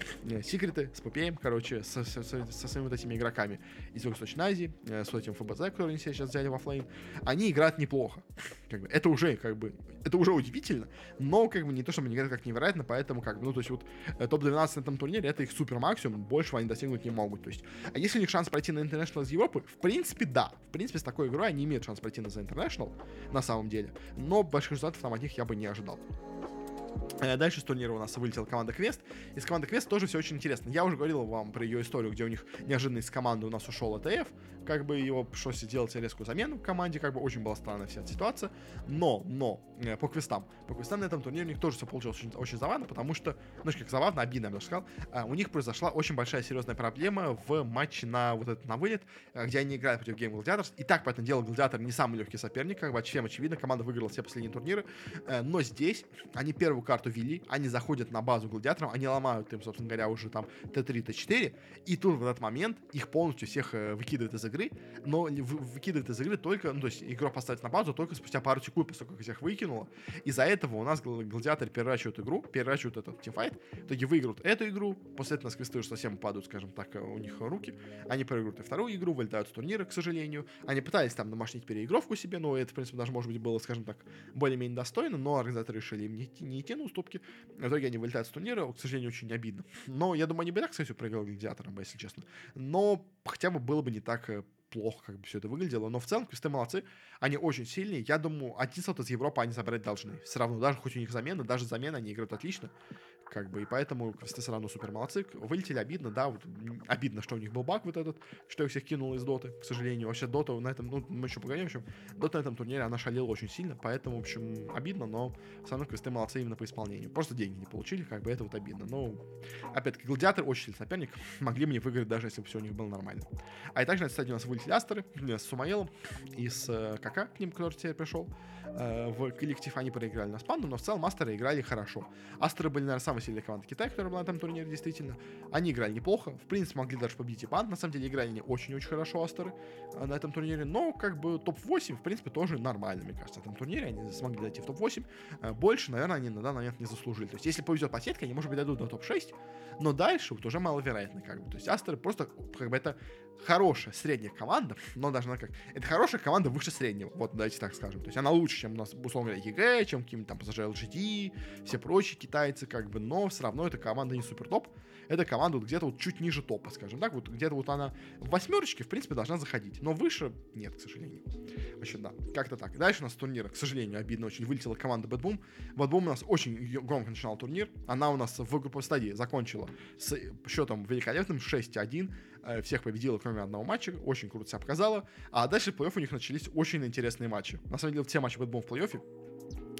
Секреты с Попеем, короче, со, со, со, со своими вот этими игроками из Восточной Азии, э, с этим ФБЗ, который они сейчас взяли в оффлейн, они играют неплохо. Как бы, это уже, как бы, это уже удивительно, но, как бы, не то, чтобы играют как невероятно, поэтому, как бы, ну, то есть, вот, э, топ-12 на этом турнире, это их супер максимум, большего они достигнуть не могут, то есть, а если у них шанс пройти на International из Европы, в принципе, да, в принципе, с такой игрой они имеют шанс пройти на The International, на самом деле, но больших результатов там от них я бы не ожидал. Э, дальше с турнира у нас вылетела команда Квест. Из команды Квест тоже все очень интересно. Я уже говорил вам про ее историю, где у них неожиданно из команды у нас ушел АТФ. Как бы его пришлось сделать резкую замену в команде. Как бы очень была странная вся ситуация. Но, но, э, по квестам. По квестам на этом турнире у них тоже все получилось очень, очень забавно, потому что, ну, как забавно, обидно, я бы сказал, э, у них произошла очень большая серьезная проблема в матче на вот этот на вылет, где они играют против Game Gladiators. И так, поэтому дело, Гладиатор не самый легкий соперник, как бы, всем очевидно, команда выиграла все последние турниры. Но здесь они первую карту вели, они заходят на базу гладиаторов, они ломают им, собственно говоря, уже там Т3, Т4, и тут в этот момент их полностью всех э, выкидывают из игры, но выкидывают из игры только, ну, то есть игрок поставить на базу только спустя пару секунд, после того, как всех выкинуло. Из-за этого у нас гладиаторы перерачивают игру, перерачивают этот тимфайт, в итоге выиграют эту игру, после этого на квесты уже совсем падают, скажем так, э, у них руки, они проигрывают и вторую игру, вылетают с турнира, к сожалению. Они пытались там домашнить переигровку себе, но это, в принципе, даже, может быть, было, скажем так, более-менее достойно, но организаторы решили им не идти, не идти на уступки. В итоге они вылетают с турнира, к сожалению, очень обидно. Но я думаю, они бы так, кстати, проиграли гладиатором, если честно. Но хотя бы было бы не так э, плохо как бы все это выглядело. Но в целом квесты молодцы, они очень сильные. Я думаю, один слот из Европы они забрать должны. Все равно, даже хоть у них замена, даже замена они играют отлично как бы, и поэтому квесты все равно супер молодцы. Вылетели обидно, да, вот обидно, что у них был баг вот этот, что их всех кинуло из доты, к сожалению. Вообще дота на этом, ну, мы еще поговорим, в общем, дота на этом турнире, она шалила очень сильно, поэтому, в общем, обидно, но все равно квесты молодцы именно по исполнению. Просто деньги не получили, как бы это вот обидно. Но, опять-таки, гладиатор очень сильный соперник, могли бы не выиграть, даже если бы все у них было нормально. А и также на стадии у нас вылетели Астеры, с Сумаелом и с э, Кака, к ним, который теперь пришел. Э, в коллектив они проиграли на Спанду, но в целом Астеры играли хорошо. Астеры были, наверное, самой сильной командой Китая, которая была на этом турнире, действительно. Они играли неплохо, в принципе, могли даже победить и Панд. На самом деле играли они очень-очень хорошо, Астеры, э, на этом турнире. Но, как бы, топ-8, в принципе, тоже нормально, мне кажется, на этом турнире. Они смогли дойти в топ-8. Э, больше, наверное, они на данный момент не заслужили. То есть, если повезет по сетке, они, может быть, дойдут до топ-6, но дальше вот уже маловероятно, как бы. То есть, Астеры просто, как бы, это хорошая средняя команда, но она как... Это хорошая команда выше среднего, вот давайте так скажем. То есть она лучше, чем у нас, условно говоря, EG, чем какие-нибудь там PSG LGD, все прочие китайцы, как бы, но все равно эта команда не супер топ. Это команда вот где-то вот чуть ниже топа, скажем так. Вот где-то вот она в восьмерочке, в принципе, должна заходить. Но выше нет, к сожалению. Вообще, да, как-то так. Дальше у нас турнир, к сожалению, обидно очень, вылетела команда Bad Boom. Bad Boom у нас очень громко начинал турнир. Она у нас в групповой стадии закончила с счетом великолепным 6-1 э, всех победила, кроме одного матча, очень круто себя показала, а дальше в плей-офф у них начались очень интересные матчи. На самом деле, все матчи Bad Boom в плей-оффе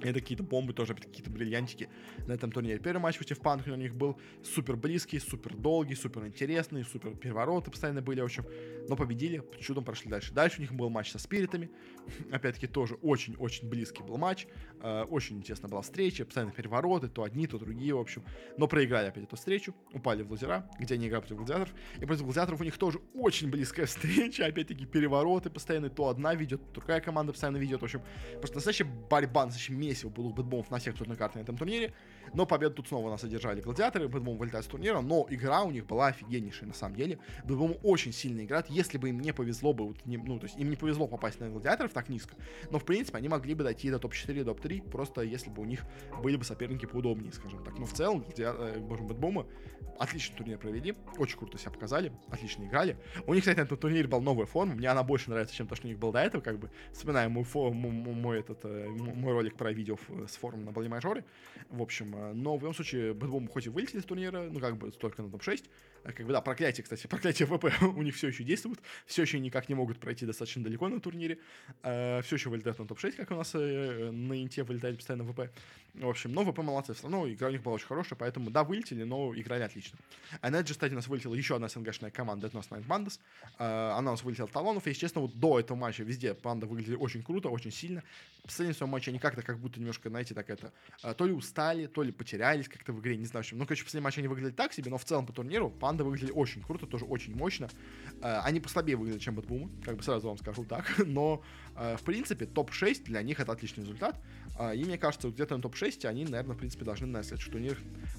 это какие-то бомбы тоже, какие-то бриллиантики на этом турнире. Первый матч против Панк у них был супер близкий, супер долгий, супер интересный, супер перевороты постоянно были, в общем. Но победили, чудом прошли дальше. Дальше у них был матч со спиритами. Опять-таки тоже очень-очень близкий был матч. Э, очень интересная была встреча, постоянно перевороты, то одни, то другие, в общем. Но проиграли опять эту встречу, упали в лазера, где они играют против гладиаторов. И против гладиаторов у них тоже очень близкая встреча, опять-таки перевороты постоянно, то одна ведет, то другая команда постоянно ведет. В общем, просто настоящая борьба, настоящий месиво было BetBoom'ов на всех турнирных карт на этом турнире. Но победу тут снова нас одержали гладиаторы, BetBoom вылетает с турнира, но игра у них была офигеннейшая на самом деле. BetBoom очень сильно играет, если бы им не повезло бы, вот, не, ну, то есть им не повезло попасть на гладиаторов так низко, но в принципе они могли бы дойти до топ-4, топ-3, просто если бы у них были бы соперники поудобнее, скажем так. Но в целом, э, боже, BetBoom'ы отличный турнир провели, очень круто себя показали, отлично играли. У них, кстати, на этом турнире была новая форма, мне она больше нравится, чем то, что у них было до этого, как бы, вспоминаем мой, мой, мой, этот, э, мой ролик про видео с форумом на Бали Мажоре, в общем, э, но в любом случае, Бэтбом хоть и вылетели из турнира, ну, как бы, только на топ-6, э, как бы, да, проклятие, кстати, проклятие ВП у них все еще действует, все еще никак не могут пройти достаточно далеко на турнире, все еще вылетают на топ-6, как у нас на Инте вылетает постоянно ВП, в общем, но ВП молодцы, все равно игра у них была очень хорошая, поэтому, да, вылетели, но играли отлично. А на этой стадии у нас вылетела еще одна СНГшная команда, это у нас Night Bandas. Она у нас вылетела Талонов, и, если честно, вот до этого матча везде панда выглядели очень круто, очень сильно. В последнем своем матче они как-то как будто немножко, знаете, так это, а, то ли устали, то ли потерялись как-то в игре, не знаю, в общем. Ну, короче, в последнем матче они выглядели так себе, но в целом по турниру панда выглядели очень круто, тоже очень мощно. А, они послабее выглядят, чем Бэтбумы, как бы сразу вам скажу так, но, а, в принципе, топ-6 для них это отличный результат. И мне кажется, где-то на топ-6 они, наверное, в принципе, должны на следующий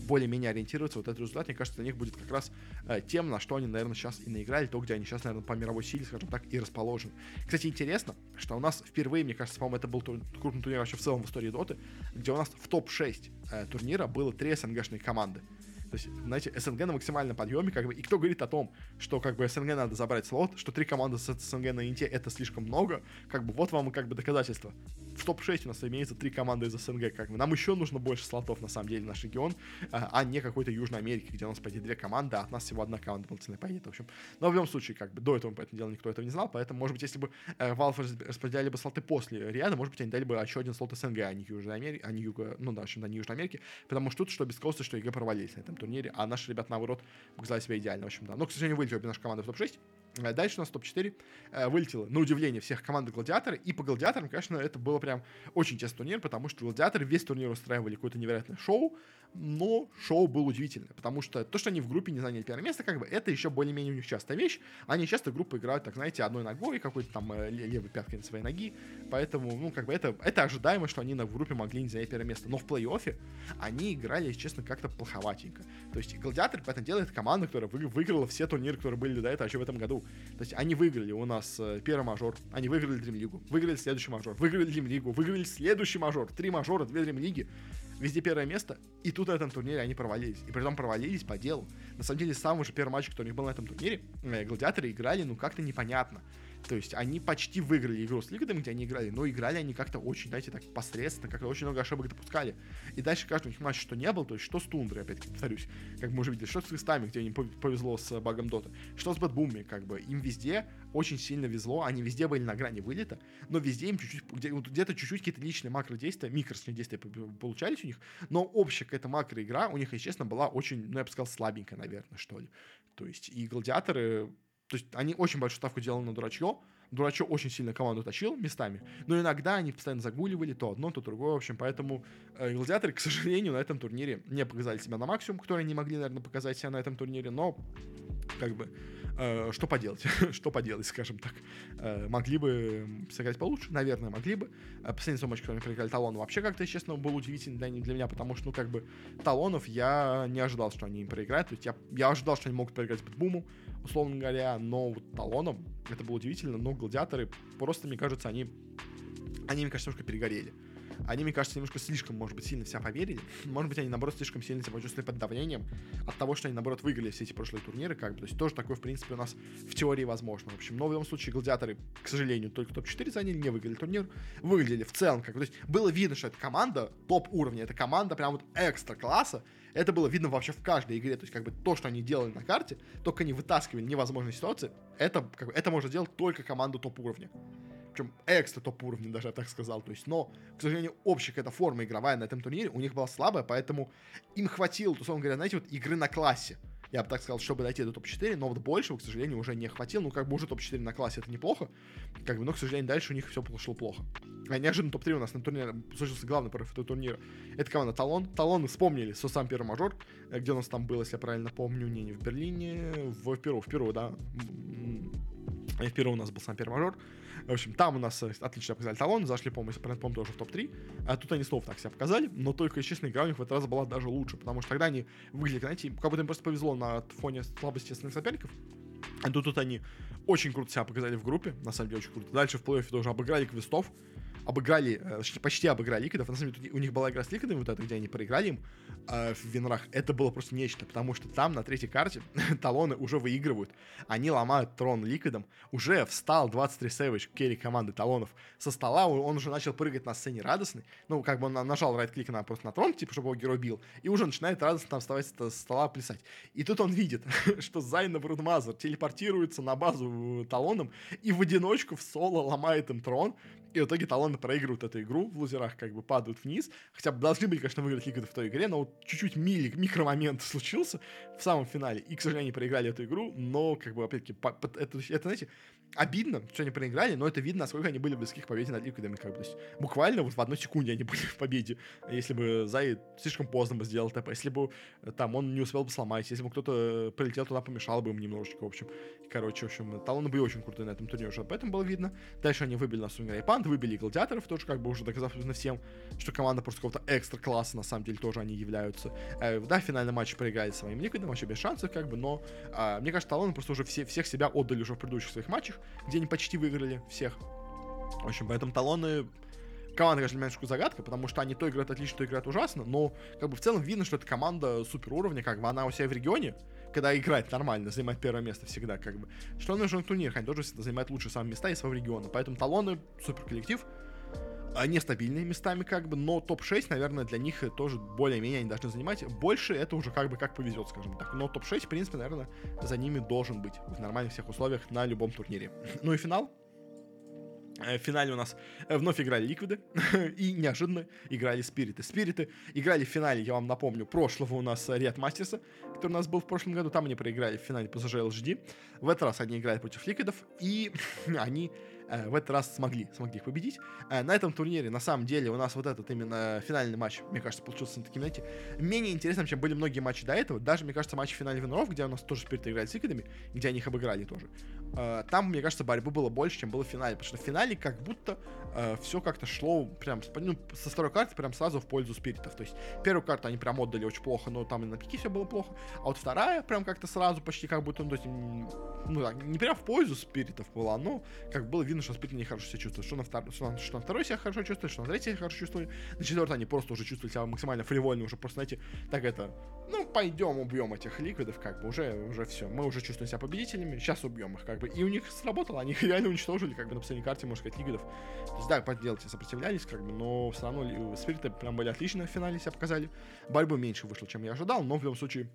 более-менее ориентироваться. Вот этот результат, мне кажется, для них будет как раз э, тем, на что они, наверное, сейчас и наиграли, то, где они сейчас, наверное, по мировой силе, скажем так, и расположены. Кстати, интересно, что у нас впервые, мне кажется, по-моему, это был крупный турнир вообще в целом в истории Доты, где у нас в топ-6 э, турнира было три СНГшные команды. То есть, знаете, СНГ на максимальном подъеме, как бы, и кто говорит о том, что как бы СНГ надо забрать слот, что три команды с СНГ на Инте это слишком много, как бы вот вам как бы доказательство. В топ-6 у нас имеется три команды из СНГ, как бы нам еще нужно больше слотов, на самом деле, наш регион, а, а не какой-то Южной Америки, где у нас, по идее, две команды, а от нас всего одна команда полноценная поедет, в общем. Но в любом случае, как бы, до этого, по этому делу, никто этого не знал, поэтому, может быть, если бы э, Valve распределяли бы слоты после Риада, может быть, они дали бы еще один слот СНГ, а не Южной Америки, а не Юга, ну да, в общем, да, не Южной Америки, потому что тут, что beastcoast, что EG провалились на этом турнире, а наши ребята ребят, наоборот, показали себя идеально, в общем, да. Но, к сожалению, вылетела наша команда в топ-6. Э, дальше у нас топ-4 э, вылетело, на удивление, всех команды Гладиаторы. И по Гладиаторам, конечно, это было прям очень интересный турнир, потому что Гладиаторы весь турнир устраивали какое-то невероятное шоу но шоу было удивительное, потому что то, что они в группе не заняли первое место, как бы, это еще более-менее у них частая вещь. Они часто группы играют, так, знаете, одной ногой, какой-то там э, левой пяткой на своей ноги, поэтому, ну, как бы, это, это ожидаемо, что они на группе могли не занять первое место, но в плей-оффе они играли, если честно, как-то плоховатенько. То есть Гладиатор, поэтому делает команда, которая вы, выиграла все турниры, которые были до этого, еще в этом году. То есть они выиграли у нас э, первый мажор, они выиграли Дрим Лигу, выиграли следующий мажор, выиграли Дрим Лигу, выиграли следующий мажор, три мажора, две Дрим Лиги везде первое место, и тут на этом турнире они провалились. И при этом провалились по делу. На самом деле, самый же первый матч, который у них был на этом турнире, э, гладиаторы играли, ну, как-то непонятно. То есть они почти выиграли игру с Лигдом, где они играли, но играли они как-то очень, знаете, так посредственно, как-то очень много ошибок допускали. И дальше каждый у них матч, что не был, то есть что с Тундрой, опять-таки повторюсь, как мы уже видели, что с Христами, где им повезло с багом Дота, что с Бэтбумами, как бы, им везде очень сильно везло, они везде были на грани вылета, но везде им чуть-чуть, где-то чуть-чуть какие-то личные макродействия, микросные получались у них, но общая какая-то макроигра у них, если честно, была очень, ну, я бы сказал, слабенькая, наверное, что ли. То есть и гладиаторы то есть они очень большую ставку делали на дурачье. Дурачье очень сильно команду точил местами, но иногда они постоянно загуливали то одно, то другое, в общем, поэтому э, гладиаторы, к сожалению, на этом турнире не показали себя на максимум, который они могли, наверное, показать себя на этом турнире, но как бы, э, что поделать, что поделать, скажем так. Э, могли бы сыграть получше, наверное, могли бы. Э, последний матч, который они проиграли Талону, вообще как-то, честно, был удивительный для, для меня, потому что, ну, как бы, Талонов я не ожидал, что они им проиграют. То есть я, я ожидал, что они могут проиграть Бэтбуму, условно говоря, но Талоном это было удивительно, но гладиаторы просто, мне кажется, они, они, мне кажется, немножко перегорели они, мне кажется, немножко слишком, может быть, сильно в себя поверили. Может быть, они, наоборот, слишком сильно себя почувствовали под давлением от того, что они, наоборот, выиграли все эти прошлые турниры, как бы. То есть тоже такое, в принципе, у нас в теории возможно. В общем, но в любом случае гладиаторы, к сожалению, только топ-4 заняли, не выиграли турнир. Выглядели в целом, как бы. То есть было видно, что эта команда топ уровня, эта команда прям вот экстра класса. Это было видно вообще в каждой игре. То есть, как бы то, что они делали на карте, только они вытаскивали невозможные ситуации, это, как это может делать только команда топ уровня причем экстра топ уровня даже, я так сказал. То есть, но, к сожалению, общая какая-то форма игровая на этом турнире у них была слабая, поэтому им хватило, условно говоря, знаете, вот игры на классе. Я бы так сказал, чтобы дойти до топ-4, но вот большего, к сожалению, уже не хватило. Ну, как бы уже топ-4 на классе это неплохо. Как бы, но, к сожалению, дальше у них все пошло плохо. А неожиданно топ-3 у нас на турнире случился главный против этого турнира. Это команда Талон. Талоны вспомнили со сам первый мажор, э, где у нас там был, если я правильно помню, не, не в Берлине, в Перу, в Перу, да. В Перу у нас был сам первый мажор. В общем, там у нас э, отлично показали талон, зашли, по-моему, по тоже в топ-3. А тут они снова так себя показали, но только, честно, игра у них в этот раз была даже лучше, потому что тогда они выглядели, знаете, как будто им просто повезло на фоне слабости остальных соперников. А тут, тут они очень круто себя показали в группе, на самом деле очень круто. Дальше в плей-оффе тоже обыграли квестов, обыграли, э, почти обыграли Ликвидов. На самом деле, у них была игра с Ликвидами, вот это, где они проиграли им э, в винрах. Это было просто нечто, потому что там на третьей карте талоны уже выигрывают. Они ломают трон Ликвидом. Уже встал 23 Savage, керри команды талонов, со стола. Он уже начал прыгать на сцене радостный. Ну, как бы он нажал right-клик на, просто на трон, типа, чтобы его герой бил. И уже начинает радостно там вставать с стола плясать. И тут он видит, что Zai на Broodmother телепортируется на базу э, талоном и в одиночку в соло ломает им трон. И в итоге талоны проигрывают эту игру, в лузерах как бы падают вниз. Хотя должны были, конечно, выиграть Лигу в той игре, но вот чуть-чуть милли, микромомент случился в самом финале. И, к сожалению, проиграли эту игру, но, как бы, опять-таки, это, это, знаете, обидно, что они проиграли, но это видно, насколько они были близки к победе над Ликвидами. Как бы. То есть, буквально вот в одной секунде они были в победе. Если бы Зай слишком поздно бы сделал ТП, если бы э, там он не успел бы сломать, если бы кто-то прилетел туда, помешал бы им немножечко, в общем. Короче, в общем, талоны были очень крутые на этом турнире уже, поэтому было видно. Дальше они выбили на Сунгара и Пант, выбили Гладиаторов, тоже как бы уже доказав всем, что команда просто какого-то экстра класса, на самом деле, тоже они являются. Э, да, финальный матч проиграли своим Ликвидом, вообще без шансов, как бы, но э, мне кажется, талоны просто уже все, всех себя отдали уже в предыдущих своих матчах, где они почти выиграли всех. В общем, поэтому талоны команда, конечно, немножко загадка, потому что они то играют отлично, то играют ужасно, но как бы в целом видно, что эта команда супер уровня, как бы она у себя в регионе, когда играет нормально, занимает первое место всегда, как бы. Что нужно в турнирах, они тоже всегда занимают лучшие самые места из своего региона, поэтому талоны супер коллектив, они стабильные местами, как бы, но топ-6, наверное, для них тоже более-менее они должны занимать. Больше это уже как бы как повезет, скажем так. Но топ-6, в принципе, наверное, за ними должен быть в нормальных всех условиях на любом турнире. Ну и финал. Э, в финале у нас э, вновь играли Ликвиды и неожиданно играли Спириты. Спириты играли в финале, я вам напомню, прошлого у нас Риад Мастерса, который у нас был в прошлом году. Там они проиграли в финале по LGD. В этот раз они играли против Ликвидов, и они э, в этот раз смогли, смогли их победить. Э, на этом турнире, на самом деле, у нас вот этот именно финальный матч, мне кажется, получился таким, знаете, менее интересным, чем были многие матчи до этого. Даже, мне кажется, матч в финале Венеров, где у нас тоже Спирит играли с Ликвидами, где они их обыграли тоже. Э, там, мне кажется, борьбы было больше, чем было в финале, потому что в финале как будто э, все как-то шло прям ну, со второй карты прям сразу в пользу спиритов. То есть первую карту они прям отдали очень плохо, но там и на пике все было плохо. А вот вторая прям как-то сразу почти как будто, ну, то есть, ну так, не прям в пользу спиритов была, но как было видно, что не хорошо себя чувствуют. Что на, втор... что, на, что на второй себя хорошо чувствуют, что на третий себя хорошо чувствуют. На четвертой они просто уже чувствовали себя максимально фривольно, уже просто, знаете, так это, ну, пойдем убьем этих ликвидов, как бы, уже, уже все. Мы уже чувствуем себя победителями, сейчас убьем их, как бы. И у них сработало, они их реально уничтожили, как бы, на последней карте, можно сказать, ликвидов. То есть, да, поделайте, сопротивлялись, как бы, но все равно спириты прям были отлично в финале себя показали. Борьбы меньше вышло, чем я ожидал, но в любом случае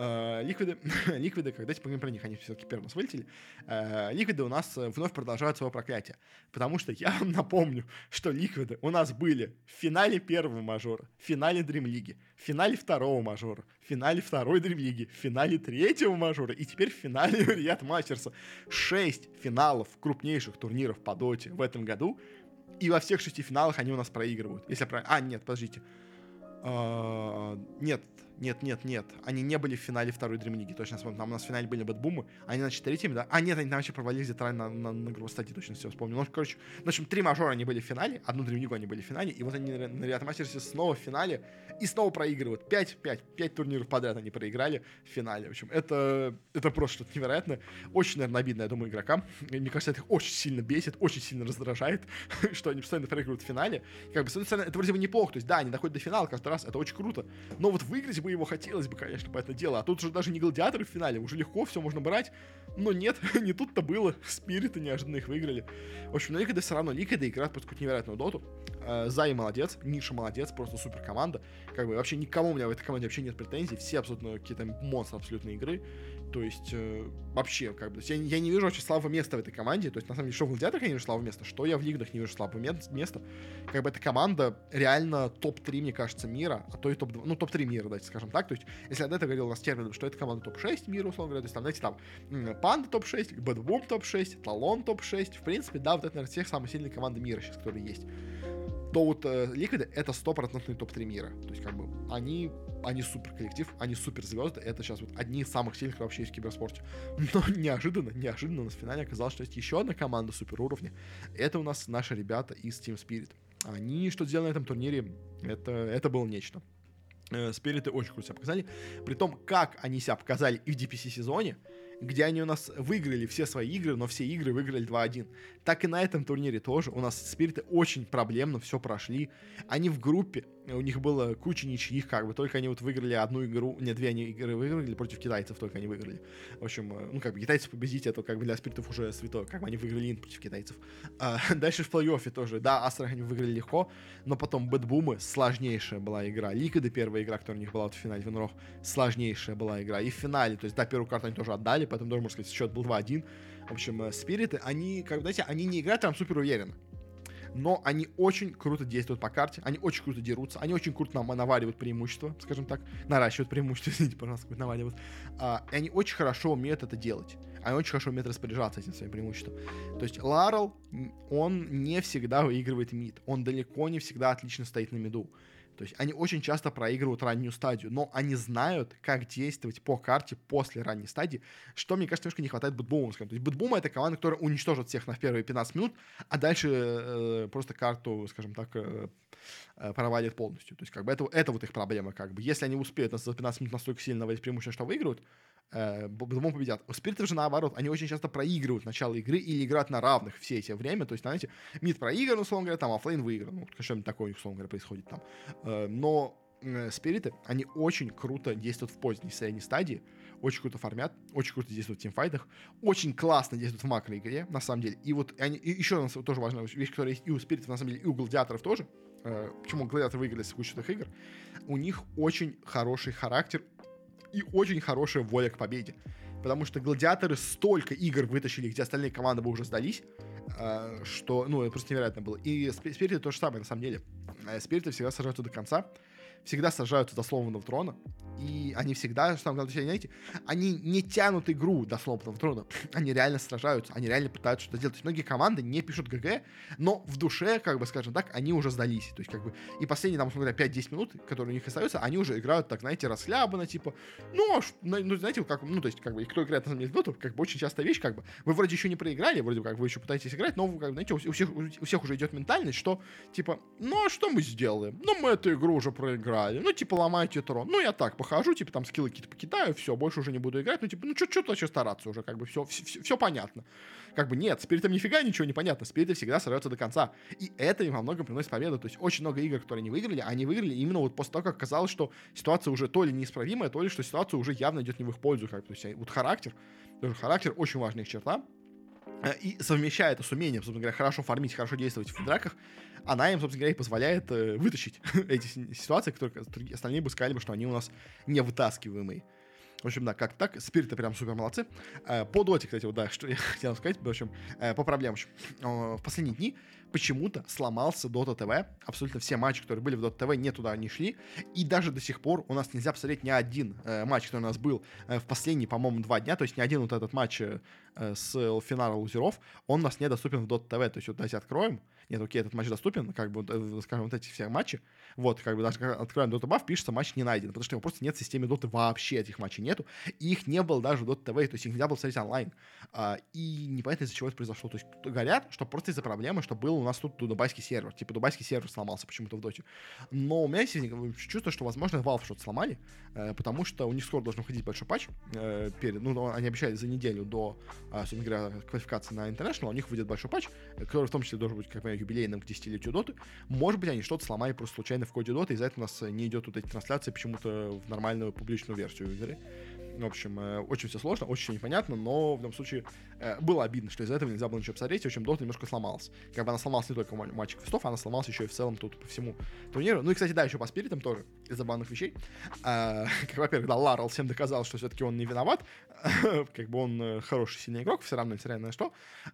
Э, ликвиды, ликвиды, когда поговорим про них, они все-таки первым нас вылетели. Э, ликвиды у нас э, вновь продолжают свое проклятие. Потому что я вам напомню, что ликвиды у нас были в финале первого мажора, в финале Дрим Лиги, в финале второго мажора, в финале второй Дрим Лиги, в финале третьего мажора и теперь в финале Риад Мастерса. Шесть финалов крупнейших турниров по доте в этом году. И во всех шести финалах они у нас проигрывают. Если про... А, нет, подождите. Нет, нет, нет, нет. Они не были в финале второй League. Точно вспомнил. Там у нас в финале были Бэтбумы. Они, значит, третьими, да? А, нет, они там вообще провалились где-то на, на, на стадии. Точно все вспомнил. Ну, короче, в общем, три мажора они были в финале. Одну League они были в финале. И вот они на Риат Мастерсе снова в финале. И снова проигрывают. Пять, пять, пять турниров подряд они проиграли в финале. В общем, это, это просто что-то невероятное. Очень, наверное, обидно, я думаю, игрокам. Мне кажется, это их очень сильно бесит, очень сильно раздражает, что они постоянно проигрывают в финале. Как бы, с одной стороны, это вроде бы неплохо. То есть, да, они доходят до финала каждый раз, это очень круто. Но вот выиграть бы его хотелось бы, конечно, по это дело. А тут уже даже не гладиаторы в финале, уже легко все можно брать. Но нет, не тут-то было. Спириты неожиданно их выиграли. В общем, но Ликады все равно, Ликады играют просто какую-то невероятную доту. Э, Зай молодец, Ниша молодец, просто супер команда. Как бы вообще никому у меня в этой команде вообще нет претензий. Все абсолютно какие-то монстры абсолютно игры. То есть, э, вообще, как бы, я, я не вижу очень слабого места в этой команде. То есть, на самом деле, что в гладиаторах я не вижу слабого места, что я в лигах не вижу слабого места. Как бы, эта команда реально топ-3, мне кажется, мира, а то и топ-2, ну, топ-3 мира, давайте скажем так. То есть, если я до этого говорил у нас термином, что это команда топ-6 мира, условно говоря, то есть, там, знаете, там, Панда топ-6, Бэдбум топ-6, Талон топ-6. В принципе, да, вот это, наверное, всех самые сильные команды мира сейчас, которые есть то вот э, Liquid это стопроцентный топ-3 мира. То есть, как бы, они, они супер коллектив, они супер звезды. Это сейчас вот одни из самых сильных вообще в киберспорте. Но неожиданно, неожиданно в финале оказалось, что есть еще одна команда супер уровня. Это у нас наши ребята из Team Spirit. Они что сделали на этом турнире, это, это было нечто. Э, Спириты очень круто себя показали. При том, как они себя показали и в DPC сезоне, где они у нас выиграли все свои игры, но все игры выиграли 2-1. Так и на этом турнире тоже у нас спириты очень проблемно все прошли. Они в группе, у них было куча ничьих, как бы, только они вот выиграли одну игру, не, две они игры выиграли, против китайцев только они выиграли. В общем, э, ну, как бы, китайцев победить, это как бы для спиритов уже святое, как бы они выиграли против китайцев. А, дальше в плей-оффе тоже, да, Астрах они выиграли легко, но потом Бэтбумы, сложнейшая была игра. Ликады первая игра, которая у них была вот в финале Венрох, сложнейшая была игра. И в финале, то есть, да, первую карту они тоже отдали, поэтому даже, можно сказать, счет был 2-1. В общем, э, спириты, они, как бы, знаете, они не играют там супер уверенно но они очень круто действуют по карте, они очень круто дерутся, они очень круто нам наваривают преимущество, скажем так, наращивают преимущество, извините, пожалуйста, наваривают. А, и они очень хорошо умеют это делать. Они очень хорошо умеют распоряжаться этим своим преимуществом. То есть Larl, он не всегда выигрывает мид, он далеко не всегда отлично стоит на миду. То есть они очень часто проигрывают раннюю стадию, но они знают, как действовать по карте после ранней стадии, что, мне кажется, немножко не хватает BetBoom а. То есть Бэтбума — это команда, которая уничтожит всех на первые 15 минут, а дальше э, просто карту, скажем так, э, э, провалит полностью. То есть как бы это, это вот их проблема. Как бы. Если они успеют за 15 минут настолько сильно наводить преимущество, что выиграют, э, по-другому победят. У спиритов же наоборот, они очень часто проигрывают начало игры или играют на равных все эти время. То есть, знаете, мид проигран, условно говоря, там оффлейн выигран. Ну, что-нибудь такое, условно говоря, происходит там. Э, но э, спириты, они очень круто действуют в поздней средней стадии, очень круто формят, очень круто действуют в тимфайтах, очень классно действуют в макроигре, на самом деле. И вот они, и еще нас тоже важная вещь, которая есть и у спиритов, на самом деле, и у гладиаторов тоже. Э, почему гладиаторы выиграли с кучей игр? У них очень хороший характер, и очень хорошая воля к победе. Потому что гладиаторы столько игр вытащили, где остальные команды бы уже сдались, э, что, ну, это просто невероятно было. И Спириты то же самое, на самом деле. Спириты всегда сажаются до конца, всегда сажаются до сломанного трона, и они всегда, что самое главное, знаете, они не тянут игру до сломанного трона, они реально сражаются, они реально пытаются что-то делать. То есть многие команды не пишут ГГ, но в душе, как бы, скажем так, они уже сдались. То есть, как бы, и последние, там, условно говоря, 5-10 минут, которые у них остаются, они уже играют, так, знаете, расхлябанно, типа, ну, ну, знаете, как, ну, то есть, как бы, и кто играет, на самом деле, доту, как бы, очень частая вещь, как бы, вы вроде еще не проиграли, вроде как вы еще пытаетесь играть, но, как, знаете, у всех, у всех уже идет ментальность, что, типа, ну, а что мы сделаем? Ну, мы эту игру уже проиграли, ну, типа, ломайте трон. Ну, я так похожу, типа, там, скиллы какие-то покидаю, все, больше уже не буду играть. Ну, типа, ну, что-то еще стараться уже, как бы, все, все, все понятно. Как бы, нет, спиритам нифига ничего не понятно. Спириты всегда сражаются до конца. И это им во многом приносит победу. То есть, очень много игр, которые они выиграли, они выиграли именно вот после того, как казалось, что ситуация уже то ли неисправимая, то ли что ситуация уже явно идет не в их пользу. Как, то есть, вот характер, тоже характер очень важная их черта. Э, и совмещая это с умением, собственно говоря, хорошо фармить, хорошо действовать в драках, она им, собственно говоря, и позволяет э, вытащить эти ситуации, которые остальные бы сказали бы, что они у нас не вытаскиваемые. В общем, да, как так, спириты прям супер молодцы. Э, по доте, кстати, вот, да, что я хотел сказать, в общем, э, по проблемам. В последние дни почему-то сломался Dota TV. Абсолютно все матчи, которые были в Dota TV, не туда не шли. И даже до сих пор у нас нельзя посмотреть ни один э, матч, который у нас был э, в последние, по-моему, два дня. То есть ни один вот этот матч э, с финала лузеров, он у нас недоступен в Dota TV. То есть вот давайте откроем. Нет, окей, этот матч доступен, как бы, э, скажем, вот эти все матчи, вот, как бы даже открываем Dota Buff, пишется матч не найден, потому что его просто нет в системе Dota вообще, этих матчей нету, и их не было даже в Dota TV, то есть их нельзя было смотреть онлайн, а, и непонятно из-за чего это произошло, то есть говорят, что просто из-за проблемы, что был у нас тут дубайский сервер, типа дубайский сервер сломался почему-то в Доте, но у меня есть чувство, что, возможно, Valve что-то сломали, э, потому что у них скоро должен выходить большой патч, э, перед, ну, они обещали за неделю до, а, собственно говоря, квалификации на International, у них выйдет большой патч, который в том числе должен быть, как понимаю, юбилейным к десятилетию Доты. Может быть, они что-то сломали просто случайно в коде Доты, из-за этого у нас не идет вот эти трансляции почему-то в нормальную публичную версию игры. В общем, э, очень все сложно, очень непонятно, но в любом случае э, было обидно, что из-за этого нельзя было ничего посмотреть, в общем, Дота немножко сломалась. Как бы она сломалась не только в матчах квестов, она сломалась еще и в целом тут по всему турниру. Ну и, кстати, да, еще по спиритам тоже, из забавных вещей. А, как, во-первых, да, Ларл всем доказал, что все-таки он не виноват, как бы он э, хороший, сильный игрок, все равно, несмотря на что.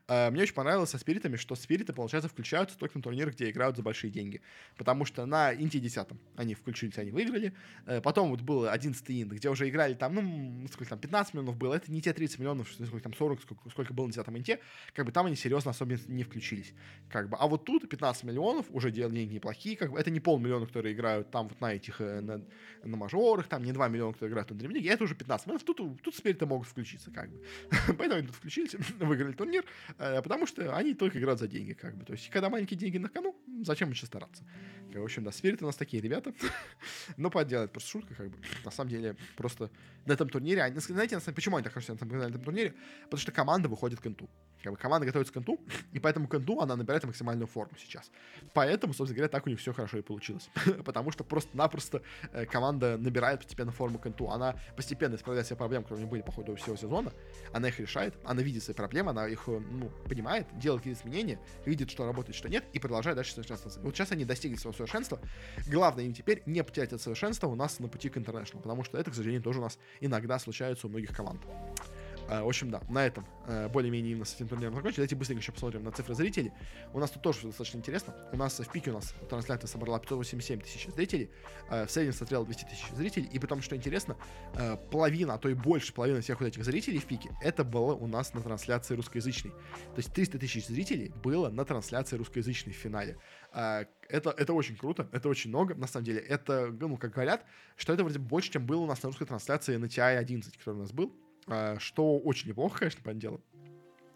А, мне очень понравилось со спиритами, что спириты, получается, включаются только на турниры, где играют за большие деньги. Потому что на Инте 10 они включились, они выиграли. Потом вот был 11 Инт, где уже играли там, ну, сколько там, 15 миллионов было, это не те 30 миллионов, сколько там 40, сколько, сколько было на 10 инте, как бы там они серьезно особенно не включились. Как бы. А вот тут 15 миллионов, уже деньги неплохие, как бы это не полмиллиона, которые играют там вот на этих, э, на, на мажорах, там не 2 миллиона, которые играют на Dream это уже 15 миллионов, тут, тут теперь-то могут включиться, как бы. Поэтому они тут включились, выиграли турнир, э, потому что они только играют за деньги, как бы. То есть, когда маленькие деньги на кону, зачем еще стараться? В общем, да, Спирит у нас такие ребята. Но поделать просто шутка, как бы. На самом деле, просто на этом турнире, они, знаете, почему они так хорошо на этом турнире? Потому что команда выходит к инту. Как бы команда готовится к инту, и поэтому к инту она набирает максимальную форму сейчас. Поэтому, собственно говоря, так у них все хорошо и получилось. Потому что просто-напросто э, команда набирает постепенно форму к инту. Она постепенно исправляет все проблемы, которые у них были по ходу всего сезона. Она их решает, она видит свои проблемы, она их э, ну, понимает, делает какие-то изменения, видит, что работает, что нет, и продолжает дальше совершенствоваться. Вот сейчас они достигли своего совершенства. Главное им теперь не потерять это совершенство у нас на пути к интернешнл, потому что это, к сожалению, тоже у нас иногда случается у многих команд. Э, в общем, да, на этом э, более-менее именно с этим турниром закончили. Давайте быстренько еще посмотрим на цифры зрителей. У нас тут тоже достаточно интересно. У нас в пике у нас трансляция собрала 587 тысяч зрителей. Э, в среднем смотрел 200 тысяч зрителей. И потом, что интересно, половина, а то и больше половины всех вот этих зрителей в пике, это было у нас на трансляции русскоязычной. То есть 300 тысяч зрителей было на трансляции русскоязычной в финале. Это, это очень круто, это очень много, на самом деле. Это, ну, как говорят, что это вроде больше, чем было у нас на русской трансляции на TI 11, который у нас был. А, что очень неплохо, конечно, по дело.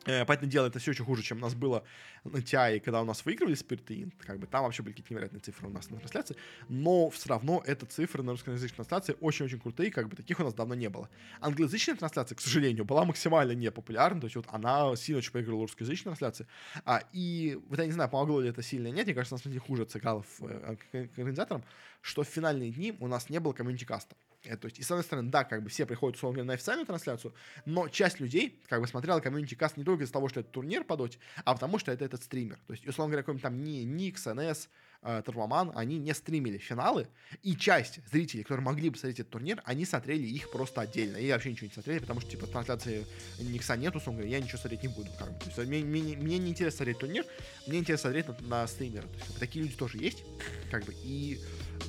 Э, понятное дело, это все очень хуже, чем у нас было на TI, когда у нас выигрывали Int. Как бы там вообще были какие-то невероятные цифры у нас на трансляции. Но все равно это цифры на русскоязычной трансляции очень-очень крутые, как бы таких у нас давно не было. Англоязычная трансляция, к сожалению, была максимально непопулярна. То есть вот она сильно очень проигрывала русскоязычной трансляции. А, и вот я не знаю, помогло ли это сильно нет. Мне кажется, на самом деле хуже сыграло э, к организаторам, что в финальные дни у нас не было комьюнити-каста. Э, то есть, и с одной стороны, да, как бы все приходят, условно говоря, на официальную трансляцию, но часть людей, как бы, смотрела комьюнити каст не только из-за того, что это турнир по доте, а потому что это этот стример. То есть, условно говоря, какой-нибудь там не Никс, НС, э, Турмаман, они не стримили финалы, и часть зрителей, которые могли бы смотреть этот турнир, они смотрели их просто отдельно, и вообще ничего не смотрели, потому что, типа, трансляции Никса нету, условно говоря, я ничего смотреть не буду, как бы. То есть, мне, мне, мне не интересно смотреть турнир, мне интересно смотреть на, на стримера. То есть, как бы, такие люди тоже есть, как бы, и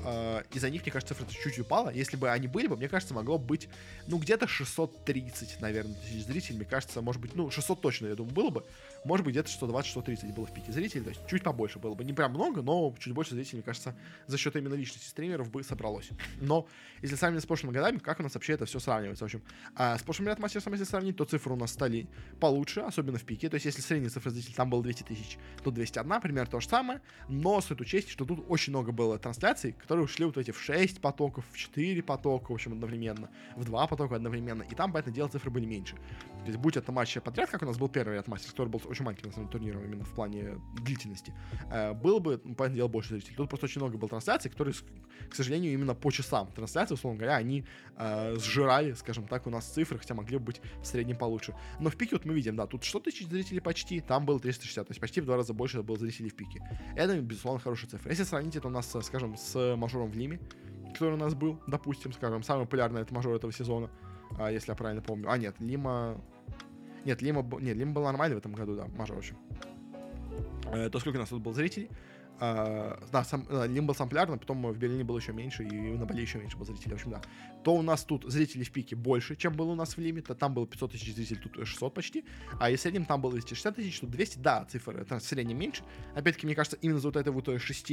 э, из-за них, мне кажется, цифра чуть-чуть упала. Если бы они были бы, мне кажется, могло быть, ну, где-то 630, наверное, тысяч зрителей. Мне кажется, может быть, ну, 600 точно, я думаю, было бы. Может быть, где-то 120-130 было в пике зрителей. То есть чуть побольше было бы. Не прям много, но чуть больше зрителей, мне кажется, за счет именно личности стримеров бы собралось. Но если сравнивать с прошлыми годами, как у нас вообще это все сравнивается? В общем, а с прошлым ряд мастером, если сравнить, то цифры у нас стали получше, особенно в пике. То есть если средняя цифра зрителей там было 200 тысяч, то 201, примерно то же самое. Но стоит учесть, что тут очень много было трансляций, которые ушли вот эти в 6 потоков, в 4 потока, в общем, одновременно, в 2 потока одновременно, и там, поэтому дело, цифры были меньше. То есть, будь это матч подряд, как у нас был первый мастер, который был очень маленький, на самом деле, турниром именно в плане длительности, э, было бы, ну, понятное дело, больше зрителей. Тут просто очень много было трансляций, которые, к сожалению, именно по часам трансляции, условно говоря, они э, сжирали, скажем так, у нас цифры, хотя могли бы быть в среднем получше. Но в пике вот мы видим, да, тут 100 тысяч зрителей почти, там было 360, то есть почти в два раза больше было зрителей в пике. Это, безусловно, хорошая цифра. Если сравнить это у нас, скажем, с мажором в Лиме, который у нас был, допустим, скажем, самый популярный это мажор этого сезона, а, если я правильно помню. А, нет, Лима... Нет, Лима, нет, Лима был нормальный в этом году, да, мажор, в общем. Э, то сколько у нас тут было зрителей? э, да, сам, э, Лим был самплярный, потом в Берлине было еще меньше, и на Бали еще меньше было зрителей, в общем, да. То у нас тут зрителей в пике больше, чем было у нас в Лиме, то там было 500 тысяч зрителей, тут 600 почти, а и в среднем там было 260 тысяч, тут 200, да, цифры, это в среднем меньше. Опять-таки, мне кажется, именно за вот этой вот 6,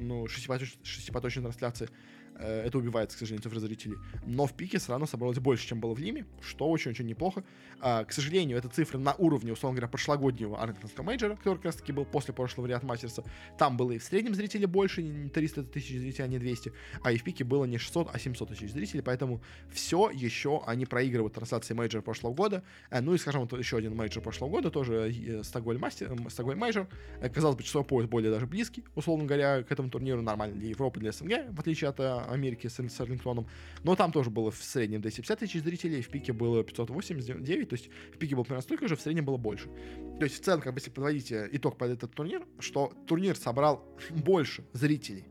ну, 6 шестипоточной трансляции Э, это убивает, к сожалению, цифры зрителей. Но в пике все равно собралось больше, чем было в Лиме, что очень-очень неплохо. А, к сожалению, это цифры на уровне, условно говоря, прошлогоднего Арлингтонского мейджора, который как раз таки был после прошлого Riyadh Masters а. Там было и в среднем зрителей больше, не 300 тысяч зрителей, а не 200. А и в пике было не 600, а 700 тысяч зрителей, поэтому все еще они проигрывают трансляции мейджора прошлого года. Э, ну и, скажем, вот еще один мейджор прошлого года, тоже э, Стокгольм Мастер, Стокгольм мейджор. Казалось бы, часовой пояс более даже близкий, условно говоря, к этому турниру нормально для Европы, для СНГ, в отличие от Америки с, с Арлингтоном. Но там тоже было в среднем 250 тысяч зрителей, в пике было 589, то есть в пике было примерно столько же, в среднем было больше. То есть в целом, как бы, если подводить э, итог под этот турнир, что турнир собрал больше зрителей,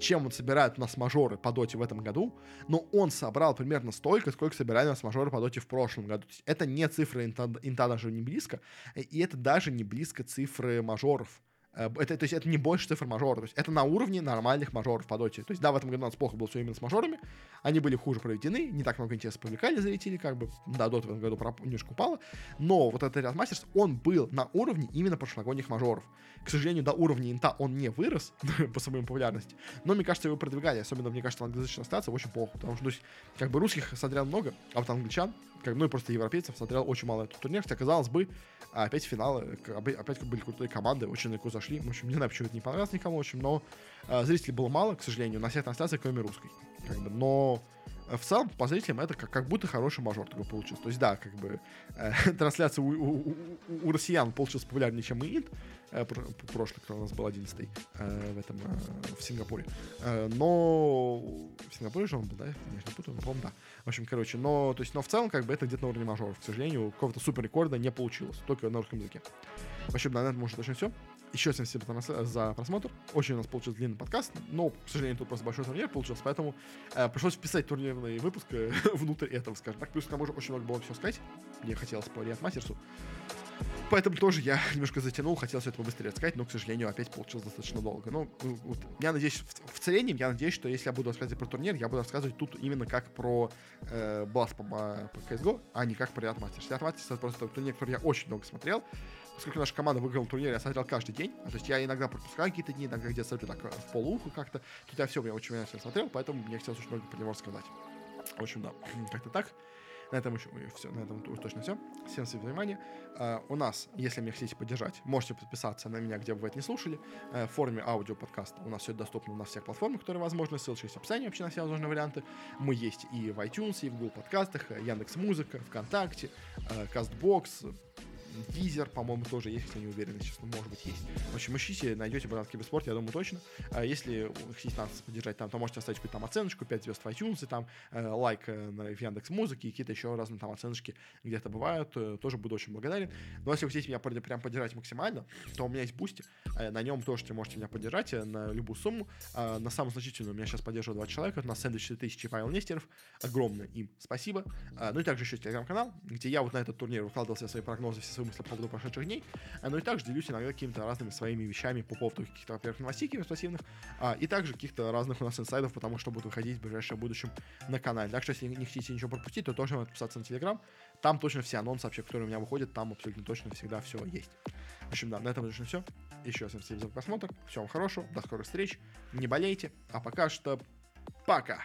чем он собирает у нас мажоры по доте в этом году, но он собрал примерно столько, сколько собирали у нас мажоры по доте в прошлом году. То есть это не цифры инта, инта даже не близко, и это даже не близко цифры мажоров. Э, это, то есть это не больше цифр мажоров. То есть это на уровне нормальных мажоров по доте. То есть да, в этом году у нас плохо было все именно с мажорами. Они были хуже проведены, не так много интереса привлекали зрителей, как бы. Да, в этом году немножко упала. Но вот этот ряд мастерс, он был на уровне именно прошлогодних мажоров. К сожалению, до уровня инта он не вырос по своей популярности. Но мне кажется, его продвигали. Особенно, мне кажется, англоязычная стация очень плохо. Потому что, то есть, как бы русских смотрел много, а вот англичан, как, ну и просто европейцев смотрел очень мало этот турнир. Хотя, казалось бы, опять финалы, опять были крутые команды, очень легко зашли. В общем, не знаю, почему это не понравилось никому, в общем, но э, зрителей было мало, к сожалению, на всех трансляциях, кроме русской. Как бы, но э, в целом, по зрителям, это как, как будто хороший мажор такой получился. То есть, да, как бы э, трансляция у, у, у, у россиян получилась популярнее, чем и Инт э, прошлый, кто у нас был 11 э, в этом, э, в Сингапуре. Э, но в Сингапуре же он был, да? Не путаю, но, по-моему, да. В общем, короче, но, то есть, но в целом, как бы, это где-то на уровне мажоров. К сожалению, какого-то супер рекорда не получилось, только на русском языке. В общем, на этом можно точно все. Еще всем спасибо за просмотр. Очень у нас получился длинный подкаст, но, к сожалению, тут просто большой турнир получился, поэтому э, пришлось вписать турнирный выпуск э, внутрь этого, скажем так. Плюс к тому же очень много было всего сказать. Мне хотелось по Мастерсу. Поэтому тоже я немножко затянул, хотел все это побыстрее рассказать, но, к сожалению, опять получилось достаточно долго. Но ну, вот, я надеюсь, в, в целом, я надеюсь, что если я буду рассказывать про турнир, я буду рассказывать тут именно как про э, Blast по, по CSGO, а не как про Riot Masters. Riot Masters это просто турнир, который я очень много смотрел. Поскольку наша команда выиграла турнир, я смотрел каждый день. То есть я иногда пропускаю какие-то дни, иногда где-то смотрю так в полуху как-то. Тут я все, я очень внимательно смотрел, поэтому мне хотелось очень много про него рассказать. В общем, да, как-то так. На этом еще все, на этом точно все. Всем за внимание. Uh, у нас, если меня хотите поддержать, можете подписаться на меня, где бы вы это не слушали. Uh, в форме аудио подкаста у нас все доступно на всех платформах, которые возможны. Ссылочка есть в описании вообще на все возможные варианты. Мы есть и в iTunes, и в Google подкастах, Яндекс Музыка, ВКонтакте, CastBox, Дизер, по-моему, тоже есть, если не уверен, честно, может быть, есть. В общем, ищите, найдете Богдан Киберспорт, я думаю, точно. А если хотите нас поддержать там, то можете оставить какую-то там оценочку, 5 звезд в iTunes, там э, лайк э, в Яндекс Музыке и какие-то еще разные там оценочки где-то бывают, э, тоже буду очень благодарен. Но если вы хотите меня прям поддержать максимально, то у меня есть Boosty, на нем тоже можете меня поддержать на любую сумму. Э, на самую значительную меня сейчас поддерживают два человека, нас сэндвич 4000 Павел Нестеров, огромное им спасибо. Ну и также еще телеграм-канал, где я вот на этот турнир выкладывал все свои прогнозы, все свои мысли по поводу прошедших дней. Ну и также делюсь иногда какими-то разными своими вещами по поводу каких-то, во-первых, новостей киберспортивных, а, и также каких-то разных у нас инсайдов, потому что будут выходить в ближайшем будущем на канале. Так что, если не хотите ничего пропустить, то тоже можете подписаться на Телеграм. Там точно все анонсы вообще, которые у меня выходят, там абсолютно точно всегда все есть. В общем, да, на этом точно все. Еще раз всем спасибо за просмотр. Всем хорошего, до скорых встреч. Не болейте. А пока что пока.